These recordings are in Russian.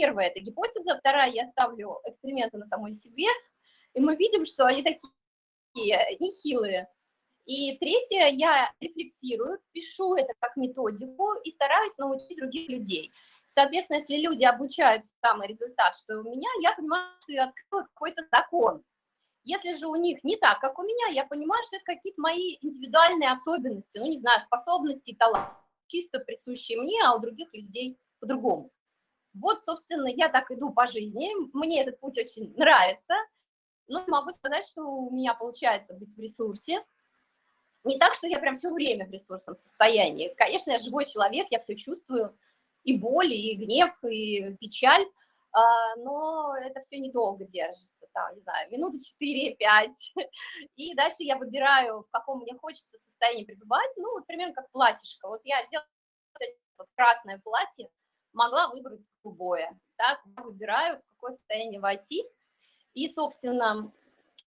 первая – это гипотеза, вторая – я ставлю эксперименты на самой себе, и мы видим, что они такие нехилые. И третье, я рефлексирую, пишу это как методику и стараюсь научить других людей. Соответственно, если люди обучают самый результат, что у меня, я понимаю, что я открыла какой-то закон. Если же у них не так, как у меня, я понимаю, что это какие-то мои индивидуальные особенности, ну, не знаю, способности, таланты, чисто присущие мне, а у других людей по-другому. Вот, собственно, я так иду по жизни, мне этот путь очень нравится, но могу сказать, что у меня получается быть в ресурсе, не так, что я прям все время в ресурсном состоянии. Конечно, я живой человек, я все чувствую, и боль, и гнев, и печаль, а, но это все недолго держится, там, не знаю, минуты 4-5. И дальше я выбираю, в каком мне хочется состоянии пребывать, ну, вот примерно как платьишко. Вот я делаю вот красное платье, могла выбрать голубое, так, выбираю, в какое состояние войти, и, собственно,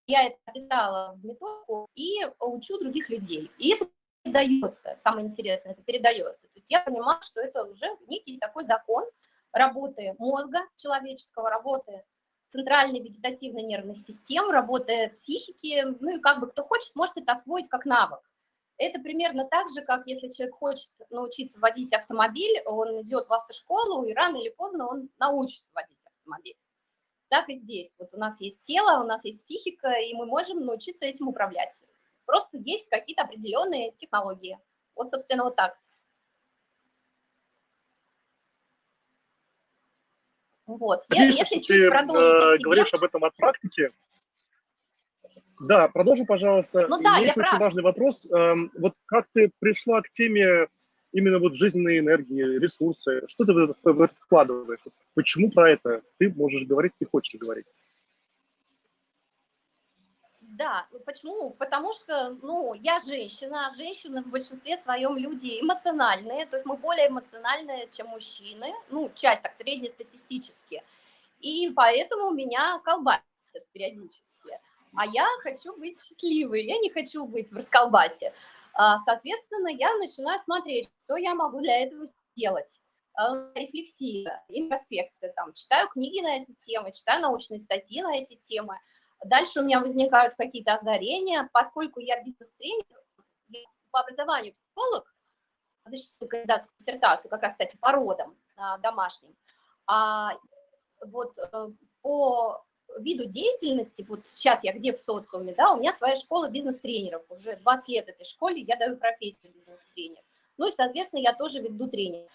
я это описала в методику и учу других людей. И это передается, самое интересное, это передается. То есть я понимаю, что это уже некий такой закон работы мозга человеческого, работы центральной вегетативной нервной системы, работы психики, ну и как бы кто хочет, может это освоить как навык. Это примерно так же, как если человек хочет научиться водить автомобиль, он идет в автошколу, и рано или поздно он научится водить автомобиль так и здесь. Вот у нас есть тело, у нас есть психика, и мы можем научиться этим управлять. Просто есть какие-то определенные технологии. Вот, собственно, вот так. Вот. Надеюсь, если чуть ты продолжить э, говоришь об этом от практики. Да, продолжи, пожалуйста. Ну да, Есть я очень прав. важный вопрос. Эм, вот как ты пришла к теме именно вот жизненной энергии, ресурсы? Что ты в это, в это вкладываешь? Почему про это ты можешь говорить, ты хочешь говорить? Да, почему? Потому что, ну, я женщина, а женщины в большинстве своем люди эмоциональные, то есть мы более эмоциональные, чем мужчины, ну, часть так среднестатистически, и поэтому меня колбасят периодически. А я хочу быть счастливой, я не хочу быть в расколбасе. А, соответственно, я начинаю смотреть, что я могу для этого сделать. А, рефлексия, интроспекция, там, читаю книги на эти темы, читаю научные статьи на эти темы. Дальше у меня возникают какие-то озарения, поскольку я бизнес-тренер, по образованию психолог, защитил кандидатскую диссертацию, как раз, кстати, по родам а, домашним. А вот э, по виду деятельности, вот сейчас я где в социуме, да, у меня своя школа бизнес-тренеров, уже 20 лет этой школе, я даю профессию бизнес-тренер. Ну и, соответственно, я тоже веду тренинг.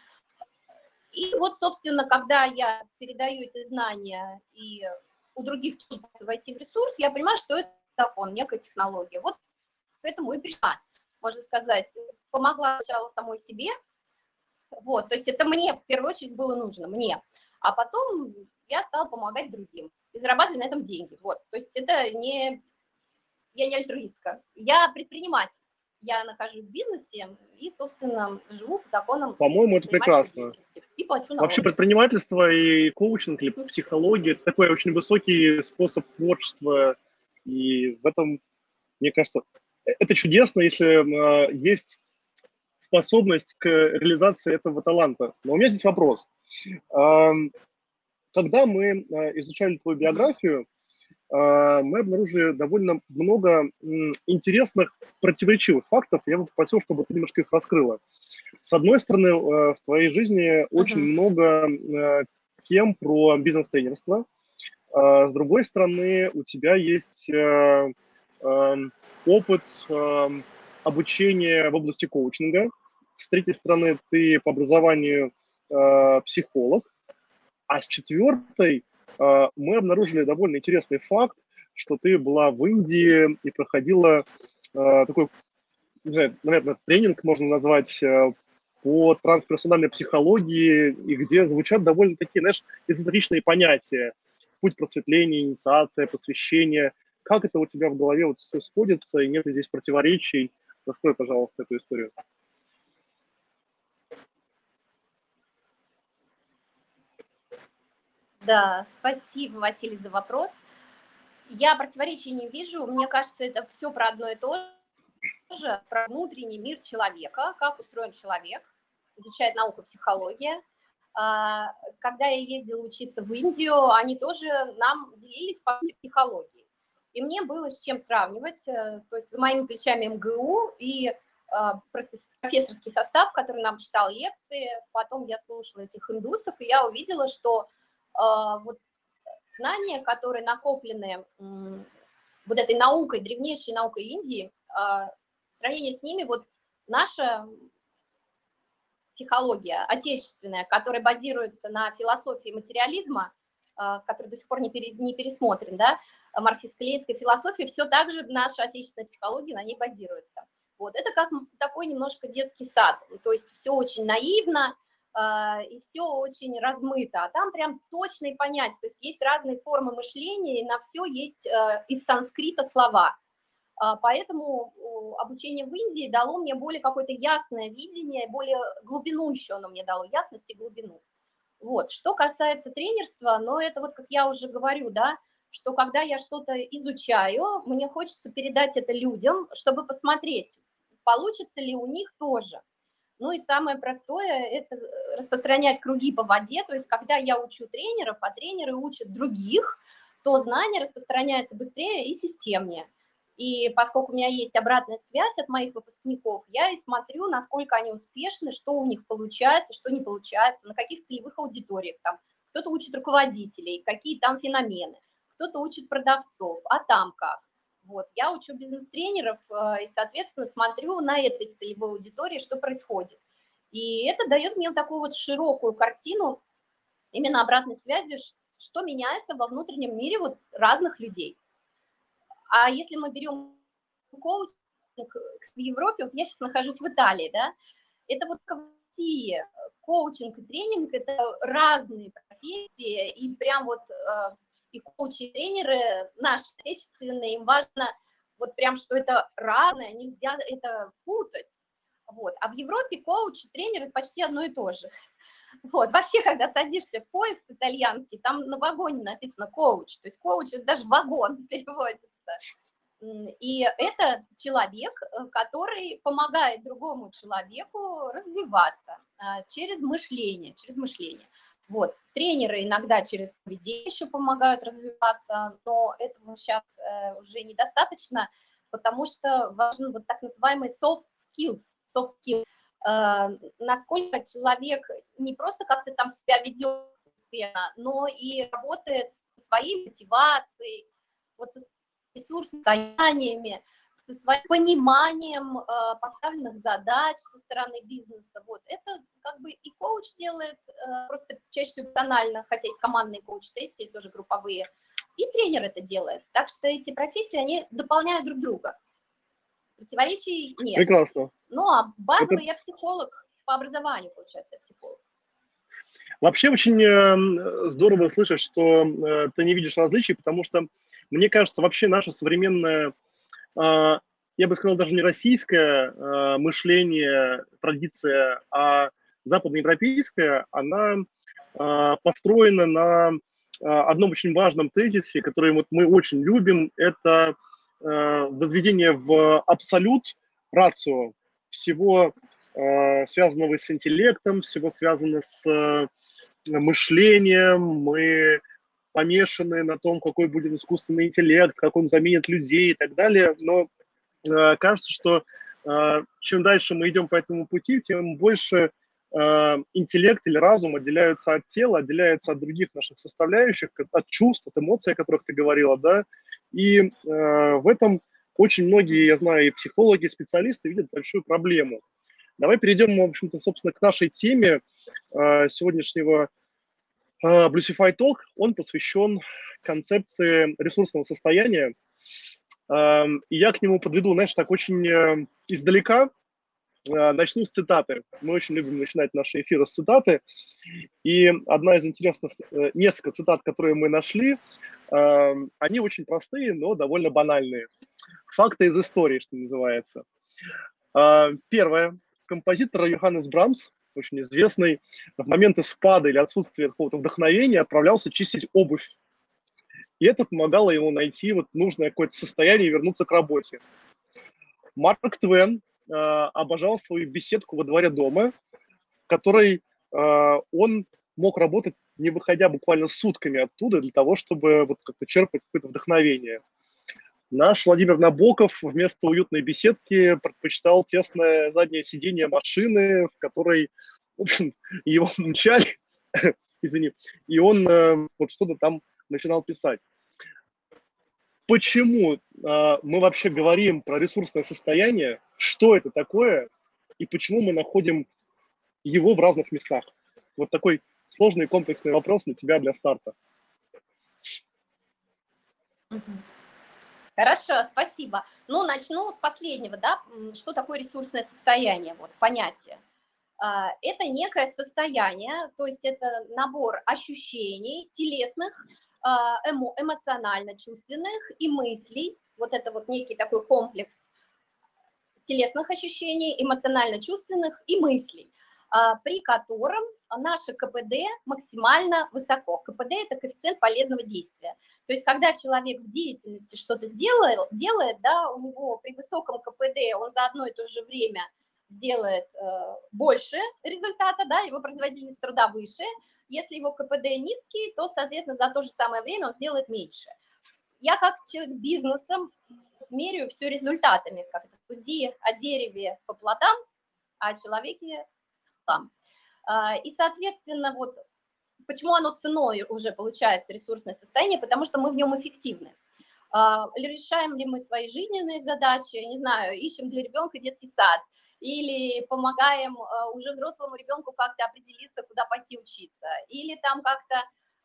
И вот, собственно, когда я передаю эти знания и у других тоже войти в ресурс, я понимаю, что это закон, некая технология. Вот к этому и пришла, можно сказать, помогла сначала самой себе, вот, то есть это мне в первую очередь было нужно, мне, а потом я стала помогать другим и зарабатывать на этом деньги. Вот, то есть это не, я не альтруистка, я предприниматель. Я нахожусь в бизнесе и, собственно, живу по законам. По-моему, это прекрасно. И плачу налоги. Вообще предпринимательство и коучинг или психология – это такой очень высокий способ творчества. И в этом, мне кажется, это чудесно, если э, есть способность к реализации этого таланта. Но у меня здесь вопрос. Когда мы э, изучали твою биографию, э, мы обнаружили довольно много интересных противоречивых фактов. Я бы попросил, чтобы ты немножко их раскрыла. С одной стороны, э, в твоей жизни очень uh-huh. много тем про бизнес-тренерство. С другой стороны, у тебя есть опыт обучения в области коучинга. С третьей стороны, ты по образованию психолог. А с четвертой э, мы обнаружили довольно интересный факт, что ты была в Индии и проходила э, такой, не знаю, наверное, тренинг можно назвать э, по трансперсональной психологии, и где звучат довольно такие, знаешь, эзотеричные понятия. Путь просветления, инициация, посвящение. Как это у тебя в голове вот все сходится, и нет здесь противоречий? Раскрой, пожалуйста, эту историю. Да, спасибо, Василий, за вопрос. Я противоречий не вижу. Мне кажется, это все про одно и то же, про внутренний мир человека, как устроен человек, изучает науку психология. А, когда я ездила учиться в Индию, они тоже нам делились по психологии. И мне было с чем сравнивать. Э, то есть за моими плечами МГУ и профессорский состав, который нам читал лекции. Потом я слушала этих индусов, и я увидела, что вот знания, которые накоплены вот этой наукой, древнейшей наукой Индии, в сравнении с ними, вот наша психология отечественная, которая базируется на философии материализма, а, который до сих пор не, пере, не пересмотрен, да, марксистско-ленинской философии, все так же наша отечественная психология на ней базируется. Вот, это как такой немножко детский сад, то есть все очень наивно, а, и все очень размыто, а там прям точно и понять, то есть есть разные формы мышления, и на все есть э, из санскрита слова – а, поэтому обучение в Индии дало мне более какое-то ясное видение, более глубину еще оно мне дало, ясность и глубину. Вот. Что касается тренерства, но это вот, как я уже говорю, да, что когда я что-то изучаю, мне хочется передать это людям, чтобы посмотреть, получится ли у них тоже. Ну и самое простое – это распространять круги по воде, то есть когда я учу тренеров, а тренеры учат других, то знание распространяется быстрее и системнее. И поскольку у меня есть обратная связь от моих выпускников, я и смотрю, насколько они успешны, что у них получается, что не получается, на каких целевых аудиториях там. Кто-то учит руководителей, какие там феномены, кто-то учит продавцов, а там как. Вот, я учу бизнес-тренеров э, и, соответственно, смотрю на этой целевой аудитории, что происходит. И это дает мне такую вот широкую картину именно обратной связи, что меняется во внутреннем мире вот разных людей. А если мы берем коучинг в Европе, вот я сейчас нахожусь в Италии, да, это вот России, коучинг и тренинг – это разные профессии, и прям вот э, и коучи, и тренеры наши отечественные, им важно вот прям, что это разное, нельзя это путать. Вот. А в Европе коуч и тренеры почти одно и то же. Вот. Вообще, когда садишься в поезд итальянский, там на вагоне написано коуч, то есть коуч – это даже вагон переводится. И это человек, э, который помогает другому человеку развиваться а, через мышление, через мышление. Вот. Тренеры иногда через поведение еще помогают развиваться, но этого сейчас э, уже недостаточно, потому что важен вот так называемый soft skills, soft skills, э, насколько человек не просто как-то там себя ведет, но и работает со своей мотивацией, вот со ресурсостояниями, со своим пониманием э, поставленных задач со стороны бизнеса. Вот это как бы и коуч делает, э, просто чаще всего тонально, хотя есть командные коуч-сессии, тоже групповые, и тренер это делает. Так что эти профессии, они дополняют друг друга. Противоречий нет. Прекрасно. Ну, а базовый это... я психолог по образованию, получается, я психолог. Вообще очень э, здорово слышать, что ты не видишь различий, потому что мне кажется, вообще наша современная, я бы сказал, даже не российское а, мышление, традиция, а западноевропейская, она а, построена на одном очень важном тезисе, который вот мы очень любим, это возведение в абсолют рацио всего связанного с интеллектом, всего связанного с мышлением. Мы помешаны на том, какой будет искусственный интеллект, как он заменит людей и так далее. Но э, кажется, что э, чем дальше мы идем по этому пути, тем больше э, интеллект или разум отделяются от тела, отделяются от других наших составляющих, от чувств, от эмоций, о которых ты говорила, да. И э, в этом очень многие, я знаю, и психологи, и специалисты видят большую проблему. Давай перейдем, в общем-то, собственно, к нашей теме э, сегодняшнего Bluesify Talk, он посвящен концепции ресурсного состояния. И я к нему подведу, знаешь, так очень э, издалека. А, начну с цитаты. Мы очень любим начинать наши эфиры с цитаты. И одна из интересных, э, несколько цитат, которые мы нашли, они очень простые, но довольно банальные. Факты из истории, что называется. А, первое. Композитор Йоханнес Брамс очень известный, в моменты спада или отсутствия какого-то вдохновения отправлялся чистить обувь. И это помогало ему найти вот нужное какое-то состояние и вернуться к работе. Марк Твен э, обожал свою беседку во дворе дома, в которой э, он мог работать не выходя буквально сутками оттуда для того, чтобы вот как-то черпать какое-то вдохновение. Наш Владимир Набоков вместо уютной беседки предпочитал тесное заднее сиденье машины, в которой в общем, его мчали, извини, и он э, вот что-то там начинал писать. Почему э, мы вообще говорим про ресурсное состояние, что это такое, и почему мы находим его в разных местах? Вот такой сложный комплексный вопрос для тебя для старта. Хорошо, спасибо. Ну, начну с последнего, да, что такое ресурсное состояние, вот, понятие. А, это некое состояние, то есть это набор ощущений телесных, а, эмо, эмоционально-чувственных и мыслей, вот это вот некий такой комплекс телесных ощущений, эмоционально-чувственных и мыслей, при котором наше КПД максимально высоко. КПД – это коэффициент полезного действия. То есть, когда человек в деятельности что-то сделает, делает, да, у него при высоком КПД он за одно и то же время сделает э, больше результата, да, его производительность труда выше. Если его КПД низкий, то, соответственно, за то же самое время он сделает меньше. Я как человек бизнесом меряю все результатами, как это о дереве по плодам, а о человеке. А, и, соответственно, вот почему оно ценой уже получается ресурсное состояние, потому что мы в нем эффективны. А, решаем ли мы свои жизненные задачи, не знаю, ищем для ребенка детский сад, или помогаем а, уже взрослому ребенку как-то определиться, куда пойти учиться, или там как-то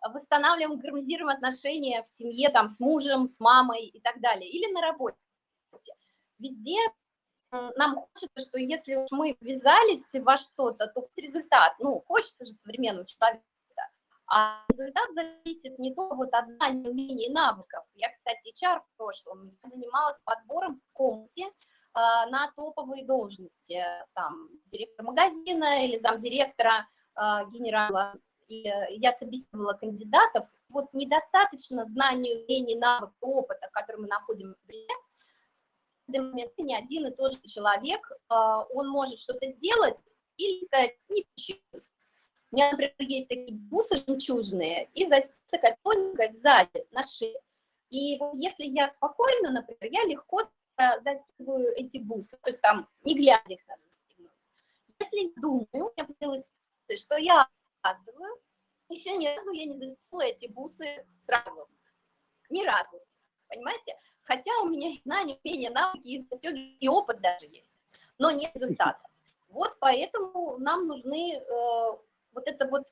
восстанавливаем, гармонизируем отношения в семье, там, с мужем, с мамой и так далее, или на работе. Везде нам хочется, что если уж мы ввязались во что-то, то результат, ну, хочется же современного человека, а результат зависит не только вот от знаний, умений и навыков. Я, кстати, HR в прошлом занималась подбором в комнате а, на топовые должности, там, директор магазина или замдиректора а, генерала. И э, я собеседовала кандидатов. Вот недостаточно знаний, умений, навыков, опыта, который мы находим в момент не один и тот же человек, а, он может что-то сделать или сказать, не получилось. У меня, например, есть такие бусы жемчужные, и такая тоненькая сзади, на шее. И вот если я спокойно, например, я легко застегиваю эти бусы, то есть там не глядя их надо застегнуть. Если думаю, у меня появилась что я опаздываю, еще ни разу я не застегнула эти бусы сразу. Ни разу. Понимаете? Хотя у меня знания, умения, навыки и, и опыт даже есть, но нет результата. Вот поэтому нам нужны э, вот это вот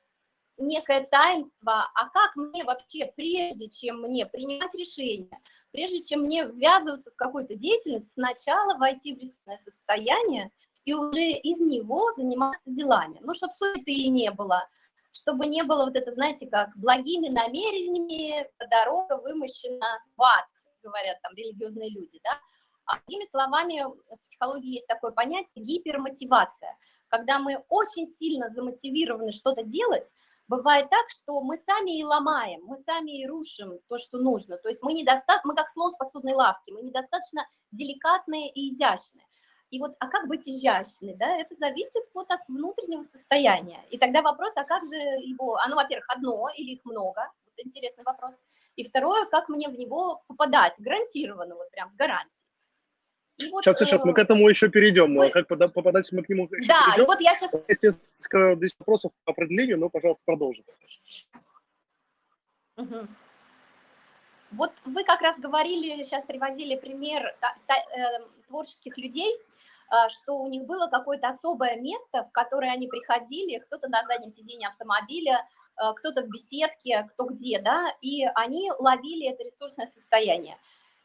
некое таинство, а как мне вообще, прежде чем мне принимать решение, прежде чем мне ввязываться в какую-то деятельность, сначала войти в рисковое состояние и уже из него заниматься делами. Ну, чтобы суеты и не было, чтобы не было вот это, знаете, как благими намерениями дорога вымощена в ад говорят там религиозные люди, да. А другими словами, в психологии есть такое понятие гипермотивация. Когда мы очень сильно замотивированы что-то делать, бывает так, что мы сами и ломаем, мы сами и рушим то, что нужно. То есть мы недостаточно, мы как слон в посудной лавке, мы недостаточно деликатные и изящные. И вот, а как быть изящной, да, это зависит вот от внутреннего состояния. И тогда вопрос, а как же его, оно, во-первых, одно или их много, вот интересный вопрос – и второе, как мне в него попадать, гарантированно, вот прям с гарантией. И вот, сейчас, сейчас, мы к этому еще перейдем. Вы... Как попадать мы к нему еще Да, перейдем. и вот я сейчас... Есть несколько вопросов по определению, но, пожалуйста, продолжим. Угу. Вот вы как раз говорили, сейчас приводили пример та, та, э, творческих людей, э, что у них было какое-то особое место, в которое они приходили, кто-то на заднем сиденье автомобиля, Э, кто-то в беседке, кто где, да, и они ловили это ресурсное состояние.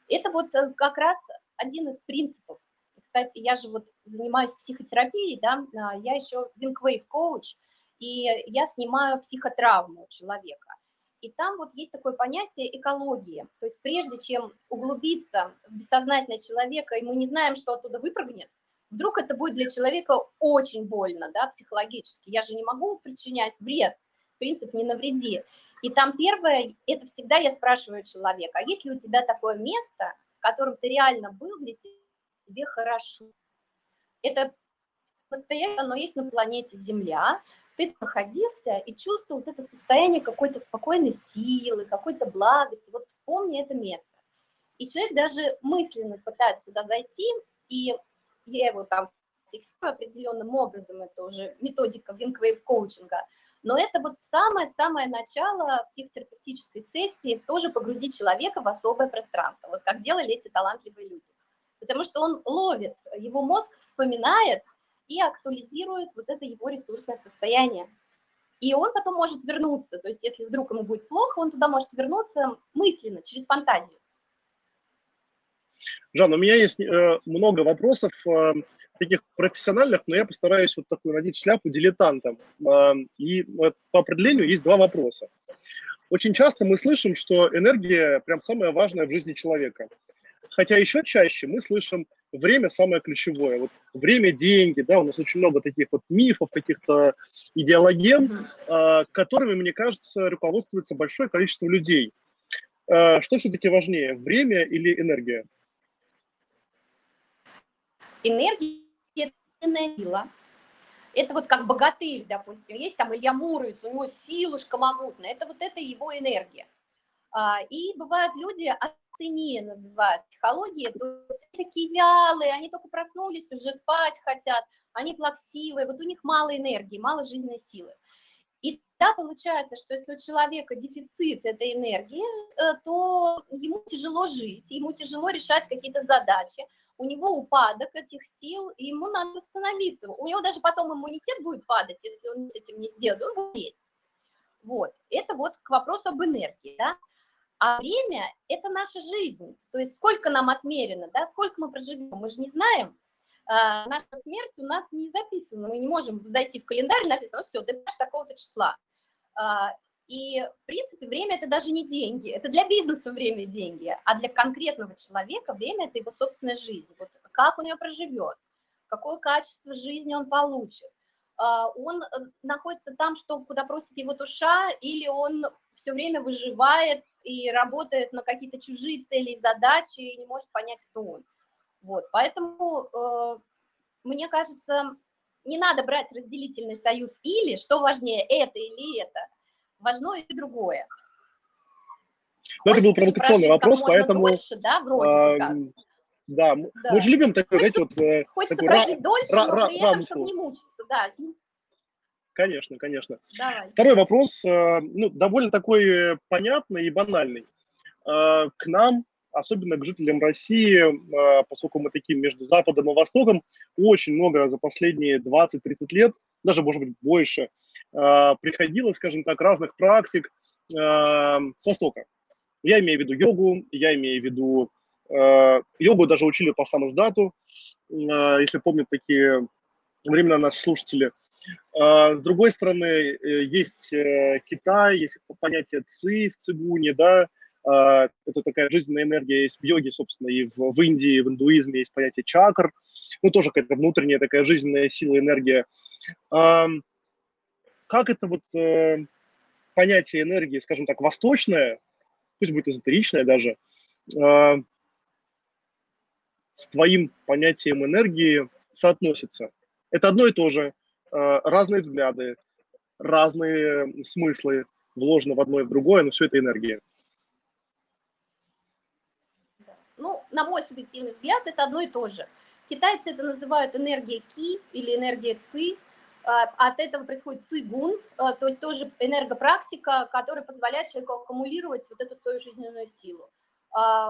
Это вот э, как раз один из принципов. Кстати, я же вот занимаюсь психотерапией, да, а, я еще Wingwave коуч, и я снимаю психотравму человека. И там вот есть такое понятие экологии. То есть прежде чем углубиться в бессознательное человека, и мы не знаем, что оттуда выпрыгнет, вдруг это будет для человека очень больно, да, психологически. Я же не могу причинять вред принцип «не навреди». И там первое, это всегда я спрашиваю человека, а есть ли у тебя такое место, в котором ты реально был, где тебе хорошо? Это постоянно, оно есть на планете Земля, ты находился и чувствовал вот это состояние какой-то спокойной силы, какой-то благости. Вот вспомни это место. И человек даже мысленно пытается туда зайти, и я его там фиксирую определенным образом, это уже методика Wingwave коучинга, но это вот самое-самое начало психотерапевтической сессии, тоже погрузить человека в особое пространство, вот как делали эти талантливые люди. Потому что он ловит, его мозг вспоминает и актуализирует вот это его ресурсное состояние. И он потом может вернуться, то есть если вдруг ему будет плохо, он туда может вернуться мысленно, через фантазию. Жан, у меня есть э, много вопросов э, таких профессиональных, но я постараюсь вот такую надеть шляпу дилетантом. Э, и по определению есть два вопроса. Очень часто мы слышим, что энергия прям самое важное в жизни человека. Хотя еще чаще мы слышим время самое ключевое. Вот время, деньги, да, у нас очень много таких вот мифов, каких-то идеологем, э, которыми, мне кажется, руководствуется большое количество людей. Э, что все-таки важнее, время или энергия? Энергия – сила. Это вот как богатырь, допустим, есть там Илья Муромец, у него силушка могутная, это вот это его энергия. А, и бывают люди, ацинея называют психология, то есть такие вялые, они только проснулись, уже спать хотят, они плаксивые, вот у них мало энергии, мало жизненной силы. И да, получается, что если у человека дефицит этой энергии, э, то ему тяжело жить, ему тяжело решать какие-то задачи, у него упадок этих сил, и ему надо восстановиться. У него даже потом иммунитет будет падать, если он с этим не сделает, он болеть. Вот, это вот к вопросу об энергии, да. А время – это наша жизнь, то есть сколько нам отмерено, да, сколько мы проживем, мы же не знаем. А, наша смерть у нас не записана, мы не можем зайти в календарь написано, ну все, ты такого-то числа. А, и, в принципе, время – это даже не деньги, это для бизнеса время – деньги, а для конкретного человека время – это его собственная жизнь. Вот как он ее проживет, какое качество жизни он получит. А, он э, находится там, что, куда просит его душа, или он все время выживает и работает на какие-то чужие цели и задачи, и не может понять, кто он. Вот, поэтому, э, мне кажется, не надо брать разделительный союз или, что важнее, это или это. Важно и другое. Ну, это был провокационный вопрос, поэтому... Дольше, да, вроде а. Да, да, мы же любим такой, знаете, вот... Э, хочется прожить дольше, но при этом, чтобы не мучиться, да. Конечно, конечно. Давай. Второй вопрос, э, ну, довольно такой понятный и банальный. Э, к нам, особенно к жителям России, э, поскольку мы такие между Западом и Востоком, очень много за последние 20-30 лет, даже, может быть, больше, приходило, скажем так, разных практик с Востока. Я имею в виду йогу, я имею в виду йогу даже учили по самоздату, если помнят такие времена наши слушатели – а, с другой стороны, э, есть э, Китай, есть понятие ци в цигуне, да, а, это такая жизненная энергия есть в йоге, собственно, и в, в Индии, в индуизме есть понятие чакр, ну, тоже какая-то внутренняя такая жизненная сила, энергия. Как это вот э, понятие энергии, скажем так, восточное, пусть будет эзотеричное даже, а, с твоим понятием энергии соотносится? Это одно и то же – Э, разные взгляды, разные смыслы вложены в одно и в другое, но все это энергия. Ну, на мой субъективный взгляд, это одно и то же. Китайцы это называют энергия ки или энергия ци. Э, от этого происходит цигун, э, то есть тоже энергопрактика, которая позволяет человеку аккумулировать вот эту свою жизненную силу.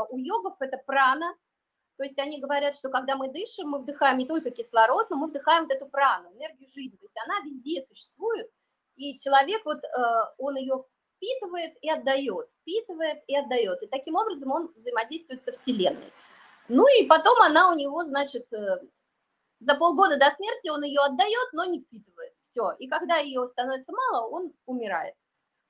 У йогов это прана, то есть они говорят, что когда мы дышим, мы вдыхаем не только кислород, но мы вдыхаем вот эту прану, энергию жизни. То есть она везде существует, и человек вот, э, он ее впитывает и отдает, впитывает и отдает. И таким образом он взаимодействует со Вселенной. Ну и потом она у него, значит, за полгода до смерти он ее отдает, но не впитывает. Все. И когда ее становится мало, он умирает.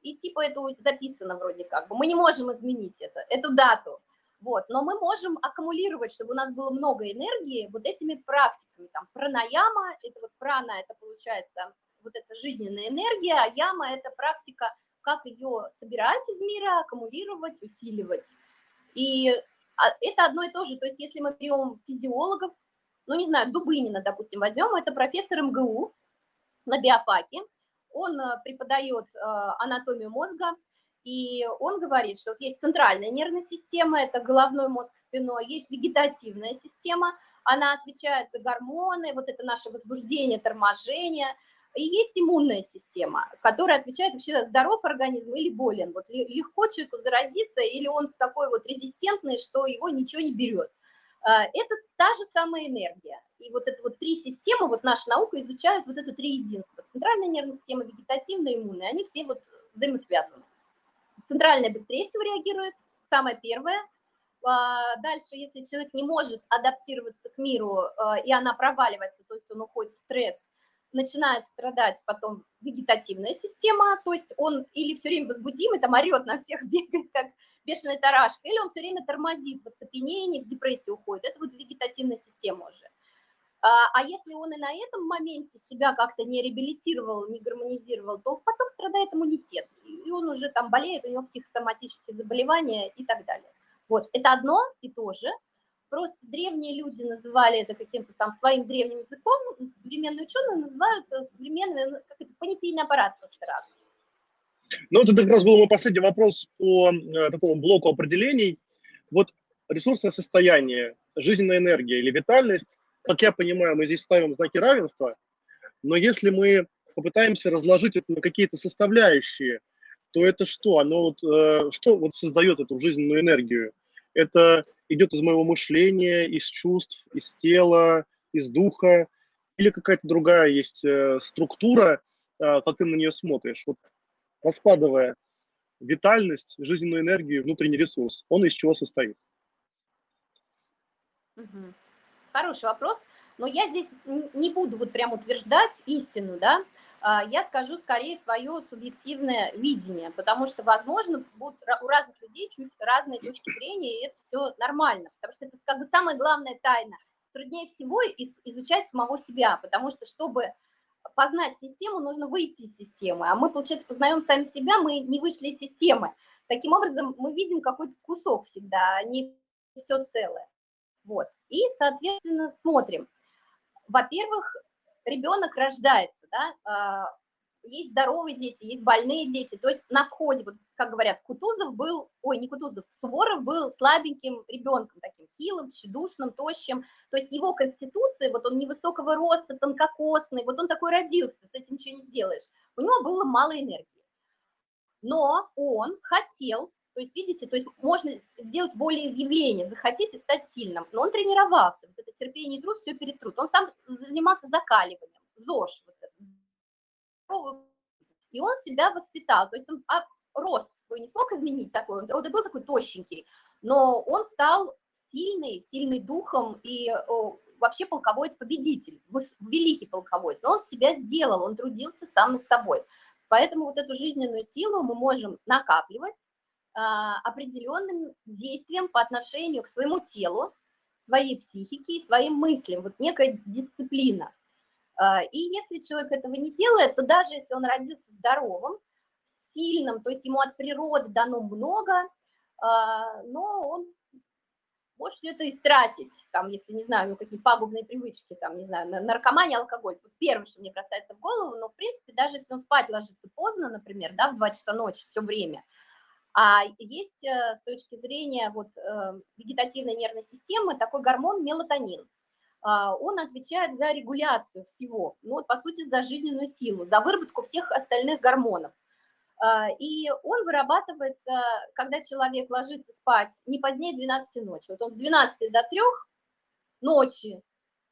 И типа это записано вроде как бы. Мы не можем изменить это, эту дату. Вот. Но мы можем аккумулировать, чтобы у нас было много энергии вот этими практиками. Там пранаяма, это вот прана, это получается вот эта жизненная энергия, а яма – это практика, как ее собирать из мира, аккумулировать, усиливать. И а, это одно и то же. То есть если мы берем физиологов, ну, не знаю, Дубынина, допустим, возьмем, это профессор МГУ на биофаке, он преподает анатомию мозга, и он говорит, что есть центральная нервная система, это головной мозг спиной, есть вегетативная система, она отвечает за гормоны, вот это наше возбуждение, торможение, и есть иммунная система, которая отвечает вообще за здоров организм или болен. Вот легко человеку заразиться, или он такой вот резистентный, что его ничего не берет. А, это та же самая энергия. И вот это вот три системы, вот наша наука изучает вот это три единства. Центральная нервная система, вегетативная, иммунная, они все вот взаимосвязаны. Центральная быстрее всего реагирует, самое первое. А, дальше, если человек не может адаптироваться к миру, а, и она проваливается, то есть он уходит в стресс, начинает страдать потом вегетативная система, то есть он или все время возбудимый, там орет на всех, бегает как бешеная тарашка, или он все время тормозит в оцепенении, в депрессию уходит. Это вот вегетативная система уже. А, а если он и на этом моменте себя как-то не реабилитировал, не гармонизировал, то потом страдает иммунитет, и он уже там болеет, у него психосоматические заболевания и так далее. Вот, это одно и то же, просто древние люди называли это каким-то там своим древним языком, современные ученые называют э, современный, ну, как это, понятийный аппарат просто разный. Ну, это как раз был мой последний вопрос по э, такому блоку определений. Вот ресурсное состояние, жизненная энергия или витальность, как я понимаю, мы здесь ставим знаки равенства, но если мы попытаемся разложить это на какие-то составляющие, то это что? Оно вот, э, что вот создает эту жизненную энергию? Это идет из моего мышления, из чувств, из тела, из духа, или какая-то другая есть э, структура, э, как ты на нее смотришь. Вот раскладывая витальность, жизненную энергию, внутренний ресурс, он из чего состоит? Хороший вопрос, но я здесь не буду вот прям утверждать истину, да, а, я скажу скорее свое субъективное видение, потому что, возможно, будут у разных людей чуть разные точки зрения, и это все нормально, потому что это как бы самая главная тайна. Труднее всего изучать самого себя, потому что, чтобы познать систему, нужно выйти из системы, а мы, получается, познаем сами себя, мы не вышли из системы. Таким образом, мы видим какой-то кусок всегда, а не все целое. Вот. И, соответственно, смотрим. Во-первых, ребенок рождается, да, а, есть здоровые дети, есть больные дети, то есть на входе, вот как говорят, Кутузов был, ой, не Кутузов, Суворов был слабеньким ребенком, таким хилым, тщедушным, тощим, то есть его конституция, вот он невысокого роста, тонкокосный, вот он такой родился, с этим ничего не сделаешь, у него было мало энергии, но он хотел то есть, видите, то есть можно сделать волеизъявление, захотите стать сильным, но он тренировался, вот это терпение и труд, все перетрут. Он сам занимался закаливанием, ЗОЖ, вот это. И он себя воспитал, то есть он а, рост свой не смог изменить такой, он, он был такой тощенький, но он стал сильный, сильный духом и о, вообще полководец-победитель, великий полководец, но он себя сделал, он трудился сам над собой. Поэтому вот эту жизненную силу мы можем накапливать, а, определенным действием по отношению к своему телу, своей психике и своим мыслям, вот некая дисциплина. А, и если человек этого не делает, то даже если он родился здоровым, сильным, то есть ему от природы дано много, а, но он может все это истратить, там, если, не знаю, у него какие пагубные привычки, там, не знаю, наркомания, алкоголь. Первое, что мне бросается в голову, но, в принципе, даже если он спать ложится поздно, например, да, в 2 часа ночи все время – а есть э, с точки зрения вот, э, вегетативной нервной системы такой гормон мелатонин. А, он отвечает за регуляцию всего, ну, по сути, за жизненную силу, за выработку всех остальных гормонов. А, и он вырабатывается, когда человек ложится спать не позднее 12 ночи. Вот он с 12 до 3 ночи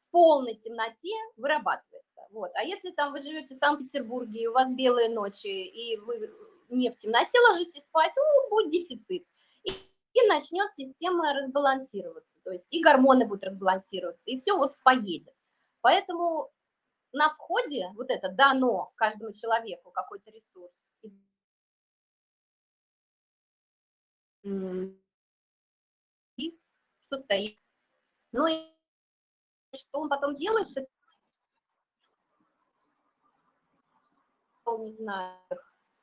в полной темноте вырабатывается. Вот. А если там вы живете в Санкт-Петербурге, и у вас белые ночи, и вы не в темноте ложитесь спать, ну, будет дефицит. И, начнет система разбалансироваться, то есть и гормоны будут разбалансироваться, и все вот поедет. Поэтому на входе вот это дано каждому человеку какой-то ресурс. И состоит. Ну и что он потом делает не знаю,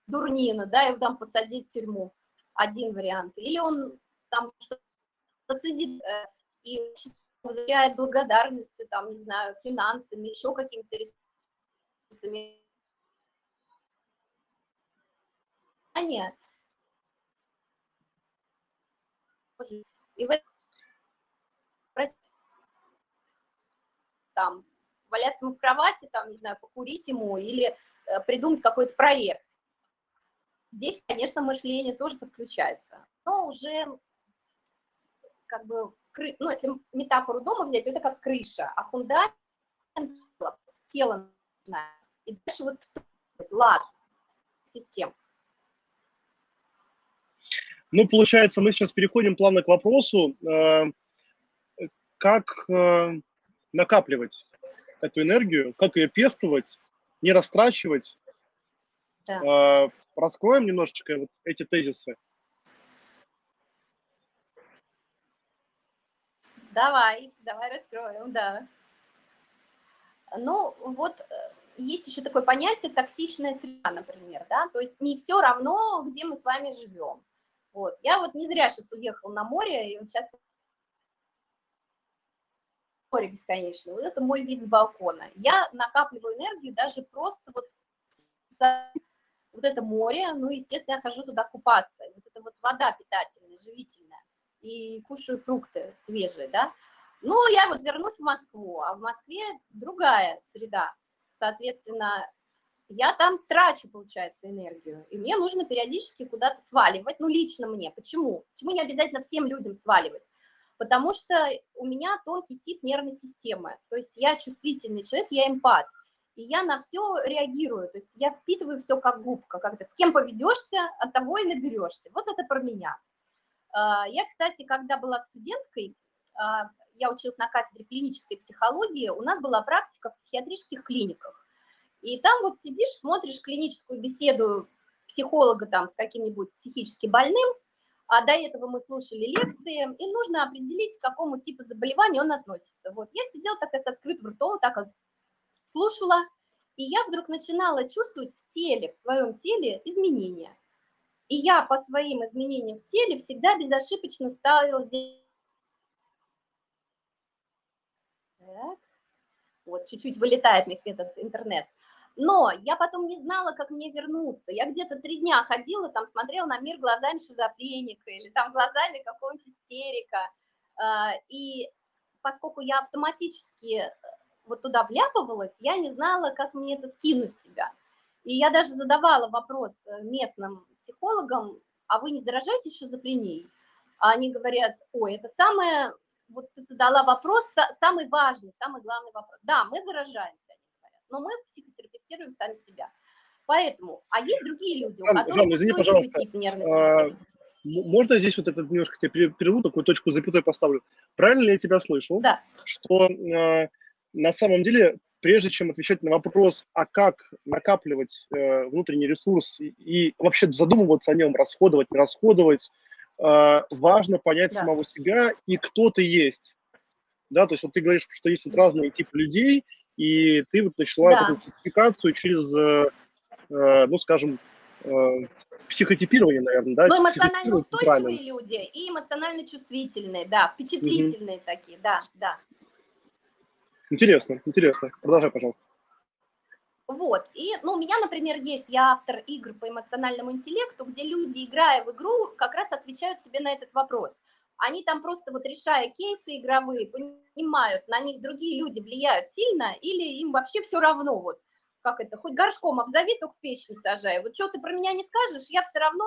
дурнина, да, его там посадить в тюрьму, один вариант. Или он там что-то созидает э, и возвращает благодарностью, там, не знаю, финансами, еще какими-то ресурсами. внимание. И в там валяться ему в кровати, там, не знаю, покурить ему или э, придумать какой-то проект. Здесь, конечно, мышление тоже подключается, но уже как бы, ну, если метафору дома взять, то это как крыша, а фундамент тело и дальше вот лад систем. Ну, получается, мы сейчас переходим плавно к вопросу, э, как э, накапливать эту энергию, как ее пестовать, не растрачивать. Да. Э, раскроем немножечко вот эти тезисы. Давай, давай раскроем, да. Ну, вот э, есть еще такое понятие токсичная среда, например, да, то есть не все равно, где мы с вами живем. Вот. Я вот не зря сейчас уехал на море, и вот сейчас море бесконечное. Вот это мой вид с балкона. Я накапливаю энергию даже просто вот вот это море, ну, естественно, я хожу туда купаться. Вот это вот вода питательная, живительная, и кушаю фрукты свежие, да. Ну, я вот вернусь в Москву, а в Москве другая среда. Соответственно, я там трачу, получается, энергию, и мне нужно периодически куда-то сваливать, ну, лично мне. Почему? Почему не обязательно всем людям сваливать? Потому что у меня тонкий тип нервной системы, то есть я чувствительный человек, я эмпат, и я на все реагирую, то есть я впитываю все как губка, когда с кем поведешься, от того и наберешься. Вот это про меня. А, я, кстати, когда была студенткой, а, я училась на кафедре клинической психологии, у нас была практика в психиатрических клиниках. И там вот сидишь, смотришь клиническую беседу психолога там с каким-нибудь психически больным, а до этого мы слушали лекции, и нужно определить, к какому типу заболевания он относится. Вот я сидела такая с открытым ртом, так вот слушала, и я вдруг начинала чувствовать в теле, в своем теле изменения. И я по своим изменениям в теле всегда безошибочно ставила так. Вот, чуть-чуть вылетает мне этот интернет. Но я потом не знала, как мне вернуться. Я где-то три дня ходила, там смотрела на мир глазами шизофреника или там глазами какого-нибудь истерика. А, и поскольку я автоматически э, вот туда вляпывалась, я не знала, как мне это скинуть себя. И я даже задавала вопрос э, местным психологам, а вы не заражаете шизофренией? А они говорят, ой, это самое вот ты задала вопрос, самый важный, самый главный вопрос. Да, мы заражаемся, они говорят, но мы психотерапевтируем сами себя. Поэтому, а есть другие люди, у которых Жан, извини, пожалуйста, тип нервной а, можно здесь вот этот немножко тебе перерву, такую точку запятой поставлю. Правильно ли я тебя слышу? Да. Что э, на самом деле, прежде чем отвечать на вопрос, а как накапливать э, внутренний ресурс и, и вообще задумываться о нем, расходовать, не расходовать, а, важно понять да. самого себя и кто ты есть. Да, то есть вот ты говоришь, что есть вот разные типы людей, и ты вот начала да. эту классификацию через, э, э, ну, скажем, э, психотипирование, наверное, да? Ну, эмоционально устойчивые люди и эмоционально чувствительные, да, впечатлительные угу. такие, да, да. Интересно, интересно. Продолжай, пожалуйста. Вот, и, ну, у меня, например, есть, я автор игр по эмоциональному интеллекту, где люди, играя в игру, как раз отвечают себе на этот вопрос. Они там просто вот решая кейсы игровые, понимают, на них другие люди влияют сильно или им вообще все равно, вот, как это, хоть горшком обзови, только в печь не сажай. Вот что ты про меня не скажешь, я все равно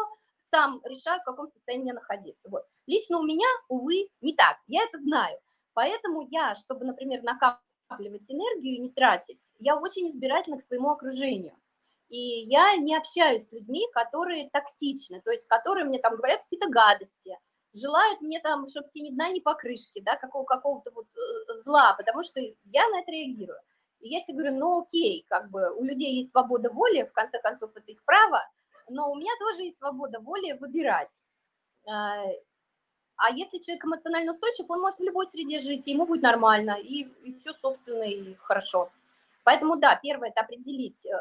сам решаю, в каком состоянии находиться. Вот. Лично у меня, увы, не так, я это знаю. Поэтому я, чтобы, например, накапливать накапливать энергию и не тратить, я очень избирательна к своему окружению. И я не общаюсь с людьми, которые токсичны, то есть которые мне там говорят какие-то гадости, желают мне там, чтобы тебе ни дна, ни покрышки, да, какого, какого-то вот э, зла, потому что я на это реагирую. И я себе говорю, ну окей, как бы у людей есть свобода воли, в конце концов это их право, но у меня тоже есть свобода воли выбирать. А, если человек эмоционально устойчив, он может в любой среде жить, и ему будет нормально, и, и все, собственно, и хорошо. Поэтому, да, первое – это определить, э,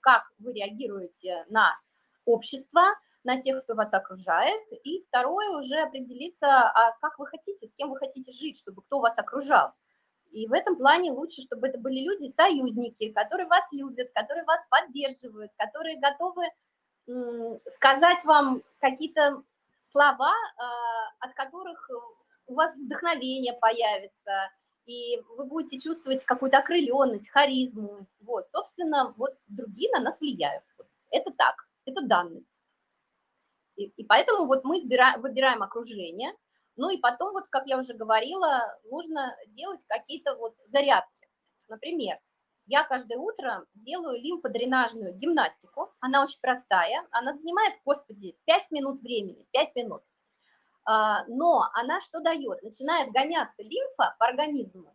как вы реагируете на общество, на тех, кто вас окружает, и второе уже определиться, а как вы хотите, с кем вы хотите жить, чтобы кто вас окружал. И в этом плане лучше, чтобы это были люди, союзники, которые вас любят, которые вас поддерживают, которые готовы сказать вам какие-то слова, а, от которых у вас вдохновение появится, и вы будете чувствовать какую-то окрыленность, харизму. Вот, собственно, вот другие на нас влияют. Это так, это данность. И, и поэтому вот мы избираем, выбираем окружение, ну и потом, вот как я уже говорила, нужно делать какие-то вот зарядки. Например, я каждое утро делаю лимфодренажную гимнастику. Она очень простая. Она занимает, господи, 5 минут времени, 5 минут. А, но она что дает? Начинает гоняться лимфа по организму,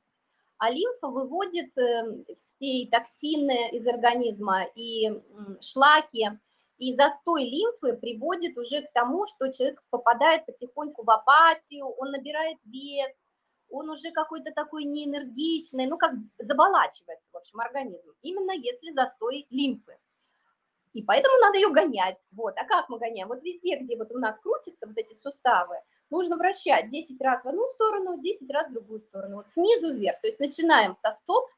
а лимфа выводит эм, все токсины из организма и шлаки, и застой лимфы приводит уже к тому, что человек попадает потихоньку в апатию, он набирает вес, он уже какой-то такой неэнергичный, ну, как заболачивается, в общем, организм, именно если застой лимфы. И поэтому надо ее гонять. Вот. А как мы гоняем? Вот везде, где вот у нас крутятся вот эти суставы, нужно вращать 10 раз в одну сторону, 10 раз в другую сторону. Вот снизу вверх. То есть начинаем со стоп,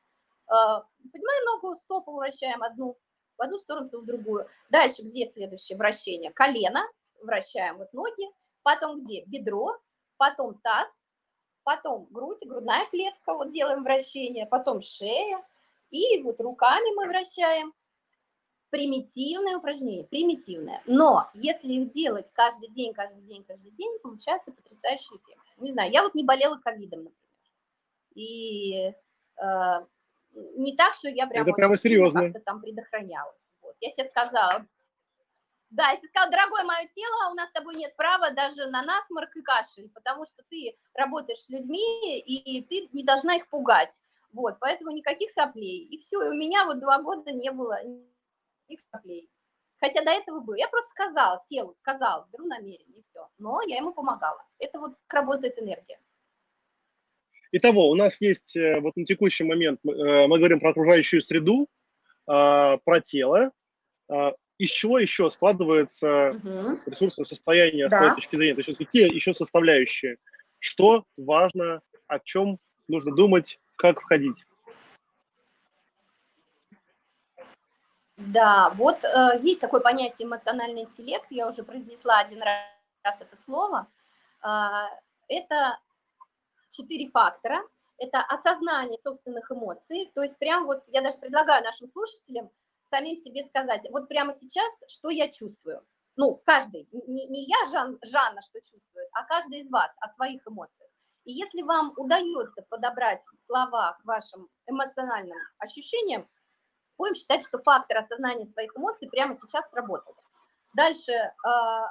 э, поднимаем ногу, стопу вращаем одну в одну сторону, то в другую. Дальше где следующее вращение? Колено, вращаем вот ноги, потом где? Бедро, потом таз, потом грудь, грудная клетка, вот делаем вращение, потом шея, и вот руками мы вращаем. Примитивное упражнение, примитивное. Но если их делать каждый день, каждый день, каждый день, получается потрясающий эффект. Не знаю, я вот не болела ковидом, например. И э, не так, что я прям... Это прямо серьезно. Как-то там предохранялась. Вот. Я себе сказала, да, если сказал, дорогое мое тело, у нас с тобой нет права даже на насморк и кашель, потому что ты работаешь с людьми, и ты не должна их пугать. Вот, поэтому никаких соплей. И все, и у меня вот два года не было никаких соплей. Хотя до этого было. Я просто сказала телу, сказала, беру намерение, и все. Но я ему помогала. Это вот как работает энергия. Итого, у нас есть э, вот на текущий момент, мы, э, говорим про окружающую среду, а, про тело, а, из чего еще складывается угу. ресурсное состояние да. с твоей точки зрения? То есть какие еще составляющие? Что важно, о чем нужно думать, как входить? Да, вот э, есть такое понятие эмоциональный интеллект, я уже произнесла один раз это слово. Э, это четыре фактора. Это осознание собственных эмоций, то есть прям вот я даже предлагаю нашим слушателям самим себе сказать, вот прямо сейчас, что я чувствую. Ну, каждый, не, не я, Жан, Жанна, что чувствует, а каждый из вас о своих эмоциях. И если вам удается подобрать слова к вашим эмоциональным ощущениям, будем считать, что фактор осознания своих эмоций прямо сейчас сработал. Дальше э,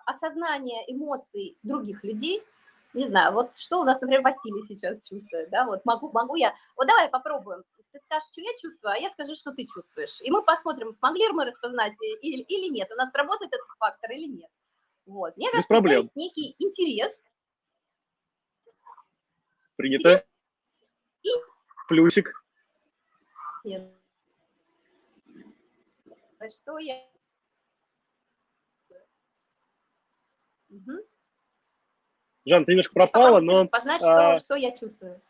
осознание эмоций других людей – не знаю, вот что у нас, например, Василий сейчас чувствует, да, вот могу, могу я, вот давай попробуем, ты скажешь, что я чувствую, а я скажу, что ты чувствуешь, и мы посмотрим, смогли мы распознать или, или нет, у нас работает этот фактор или нет. Вот, мне кажется, проблем. есть некий интерес. Принято. И... Плюсик. Нет. Что я... Угу. Жан, ты немножко пропала, но... Познать, что, а, что я чувствую.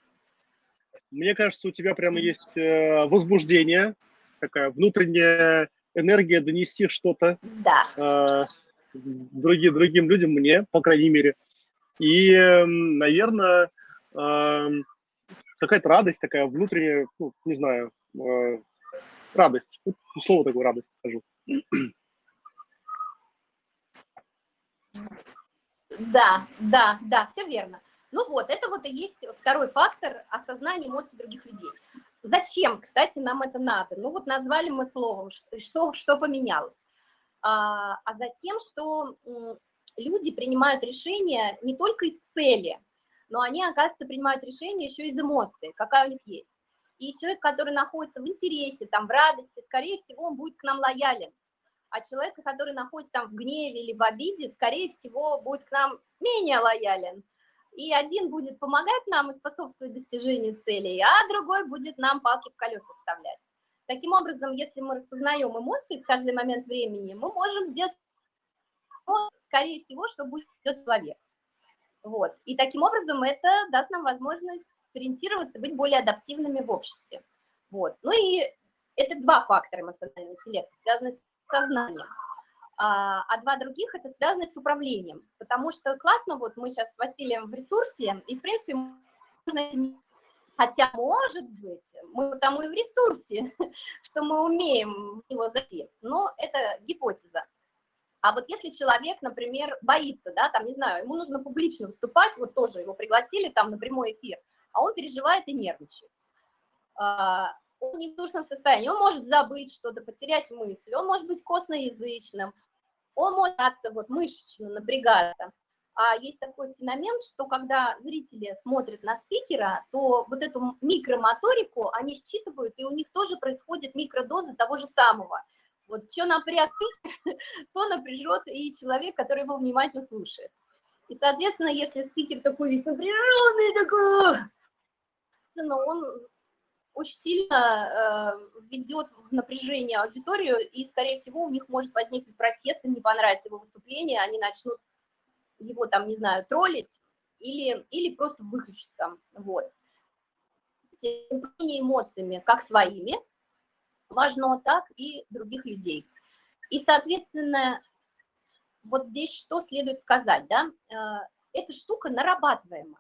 Мне кажется, у тебя прямо есть э, возбуждение, такая внутренняя энергия донести что-то да. э, другим, другим людям, мне, по крайней мере. И, э, наверное, э, какая-то радость такая внутренняя, ну, не знаю, э, радость. Слово такое радость скажу. Да, да, да, все верно. Ну вот, это вот и есть второй фактор осознания эмоций других людей. Зачем, кстати, нам это надо? Ну вот назвали мы словом, что, что поменялось. А, а затем, что люди принимают решения не только из цели, но они, оказывается, принимают решения еще из эмоций, какая у них есть. И человек, который находится в интересе, там, в радости, скорее всего, он будет к нам лоялен а человек, который находится там в гневе или в обиде, скорее всего, будет к нам менее лоялен. И один будет помогать нам и способствовать достижению целей, а другой будет нам палки в колеса вставлять. Таким образом, если мы распознаем эмоции в каждый момент времени, мы можем сделать, скорее всего, что будет человек. Вот. И таким образом это даст нам возможность сориентироваться, быть более адаптивными в обществе. Вот. Ну и это два фактора эмоционального интеллекта, связанные с сознанием. а, а два других это связано с управлением, потому что классно, вот мы сейчас с Василием в ресурсе, и, в принципе, можно Хотя, может быть, мы потому и в ресурсе, что мы умеем в него зайти, но это гипотеза. А вот если человек, например, боится, да, там, не знаю, ему нужно публично выступать, вот тоже его пригласили там на прямой эфир, а он переживает и нервничает. Он не в душном состоянии, он может забыть что-то, потерять мысль, он может быть косноязычным, он может вот мышечно напрягаться. А есть такой феномен, что когда зрители смотрят на спикера, то вот эту микромоторику они считывают, и у них тоже происходит микродоза того же самого. Вот что напряг то напряжет и человек, который его внимательно слушает. И, соответственно, если спикер такой весь напряженный, такой, но он очень сильно э, ведет в напряжение аудиторию, и, скорее всего, у них может возникнуть протест, им не понравится его выступление, они начнут его там, не знаю, троллить или, или просто выключиться, вот. Управление эмоциями как своими, важно так и других людей. И, соответственно, вот здесь что следует сказать, да, э, эта штука нарабатываема.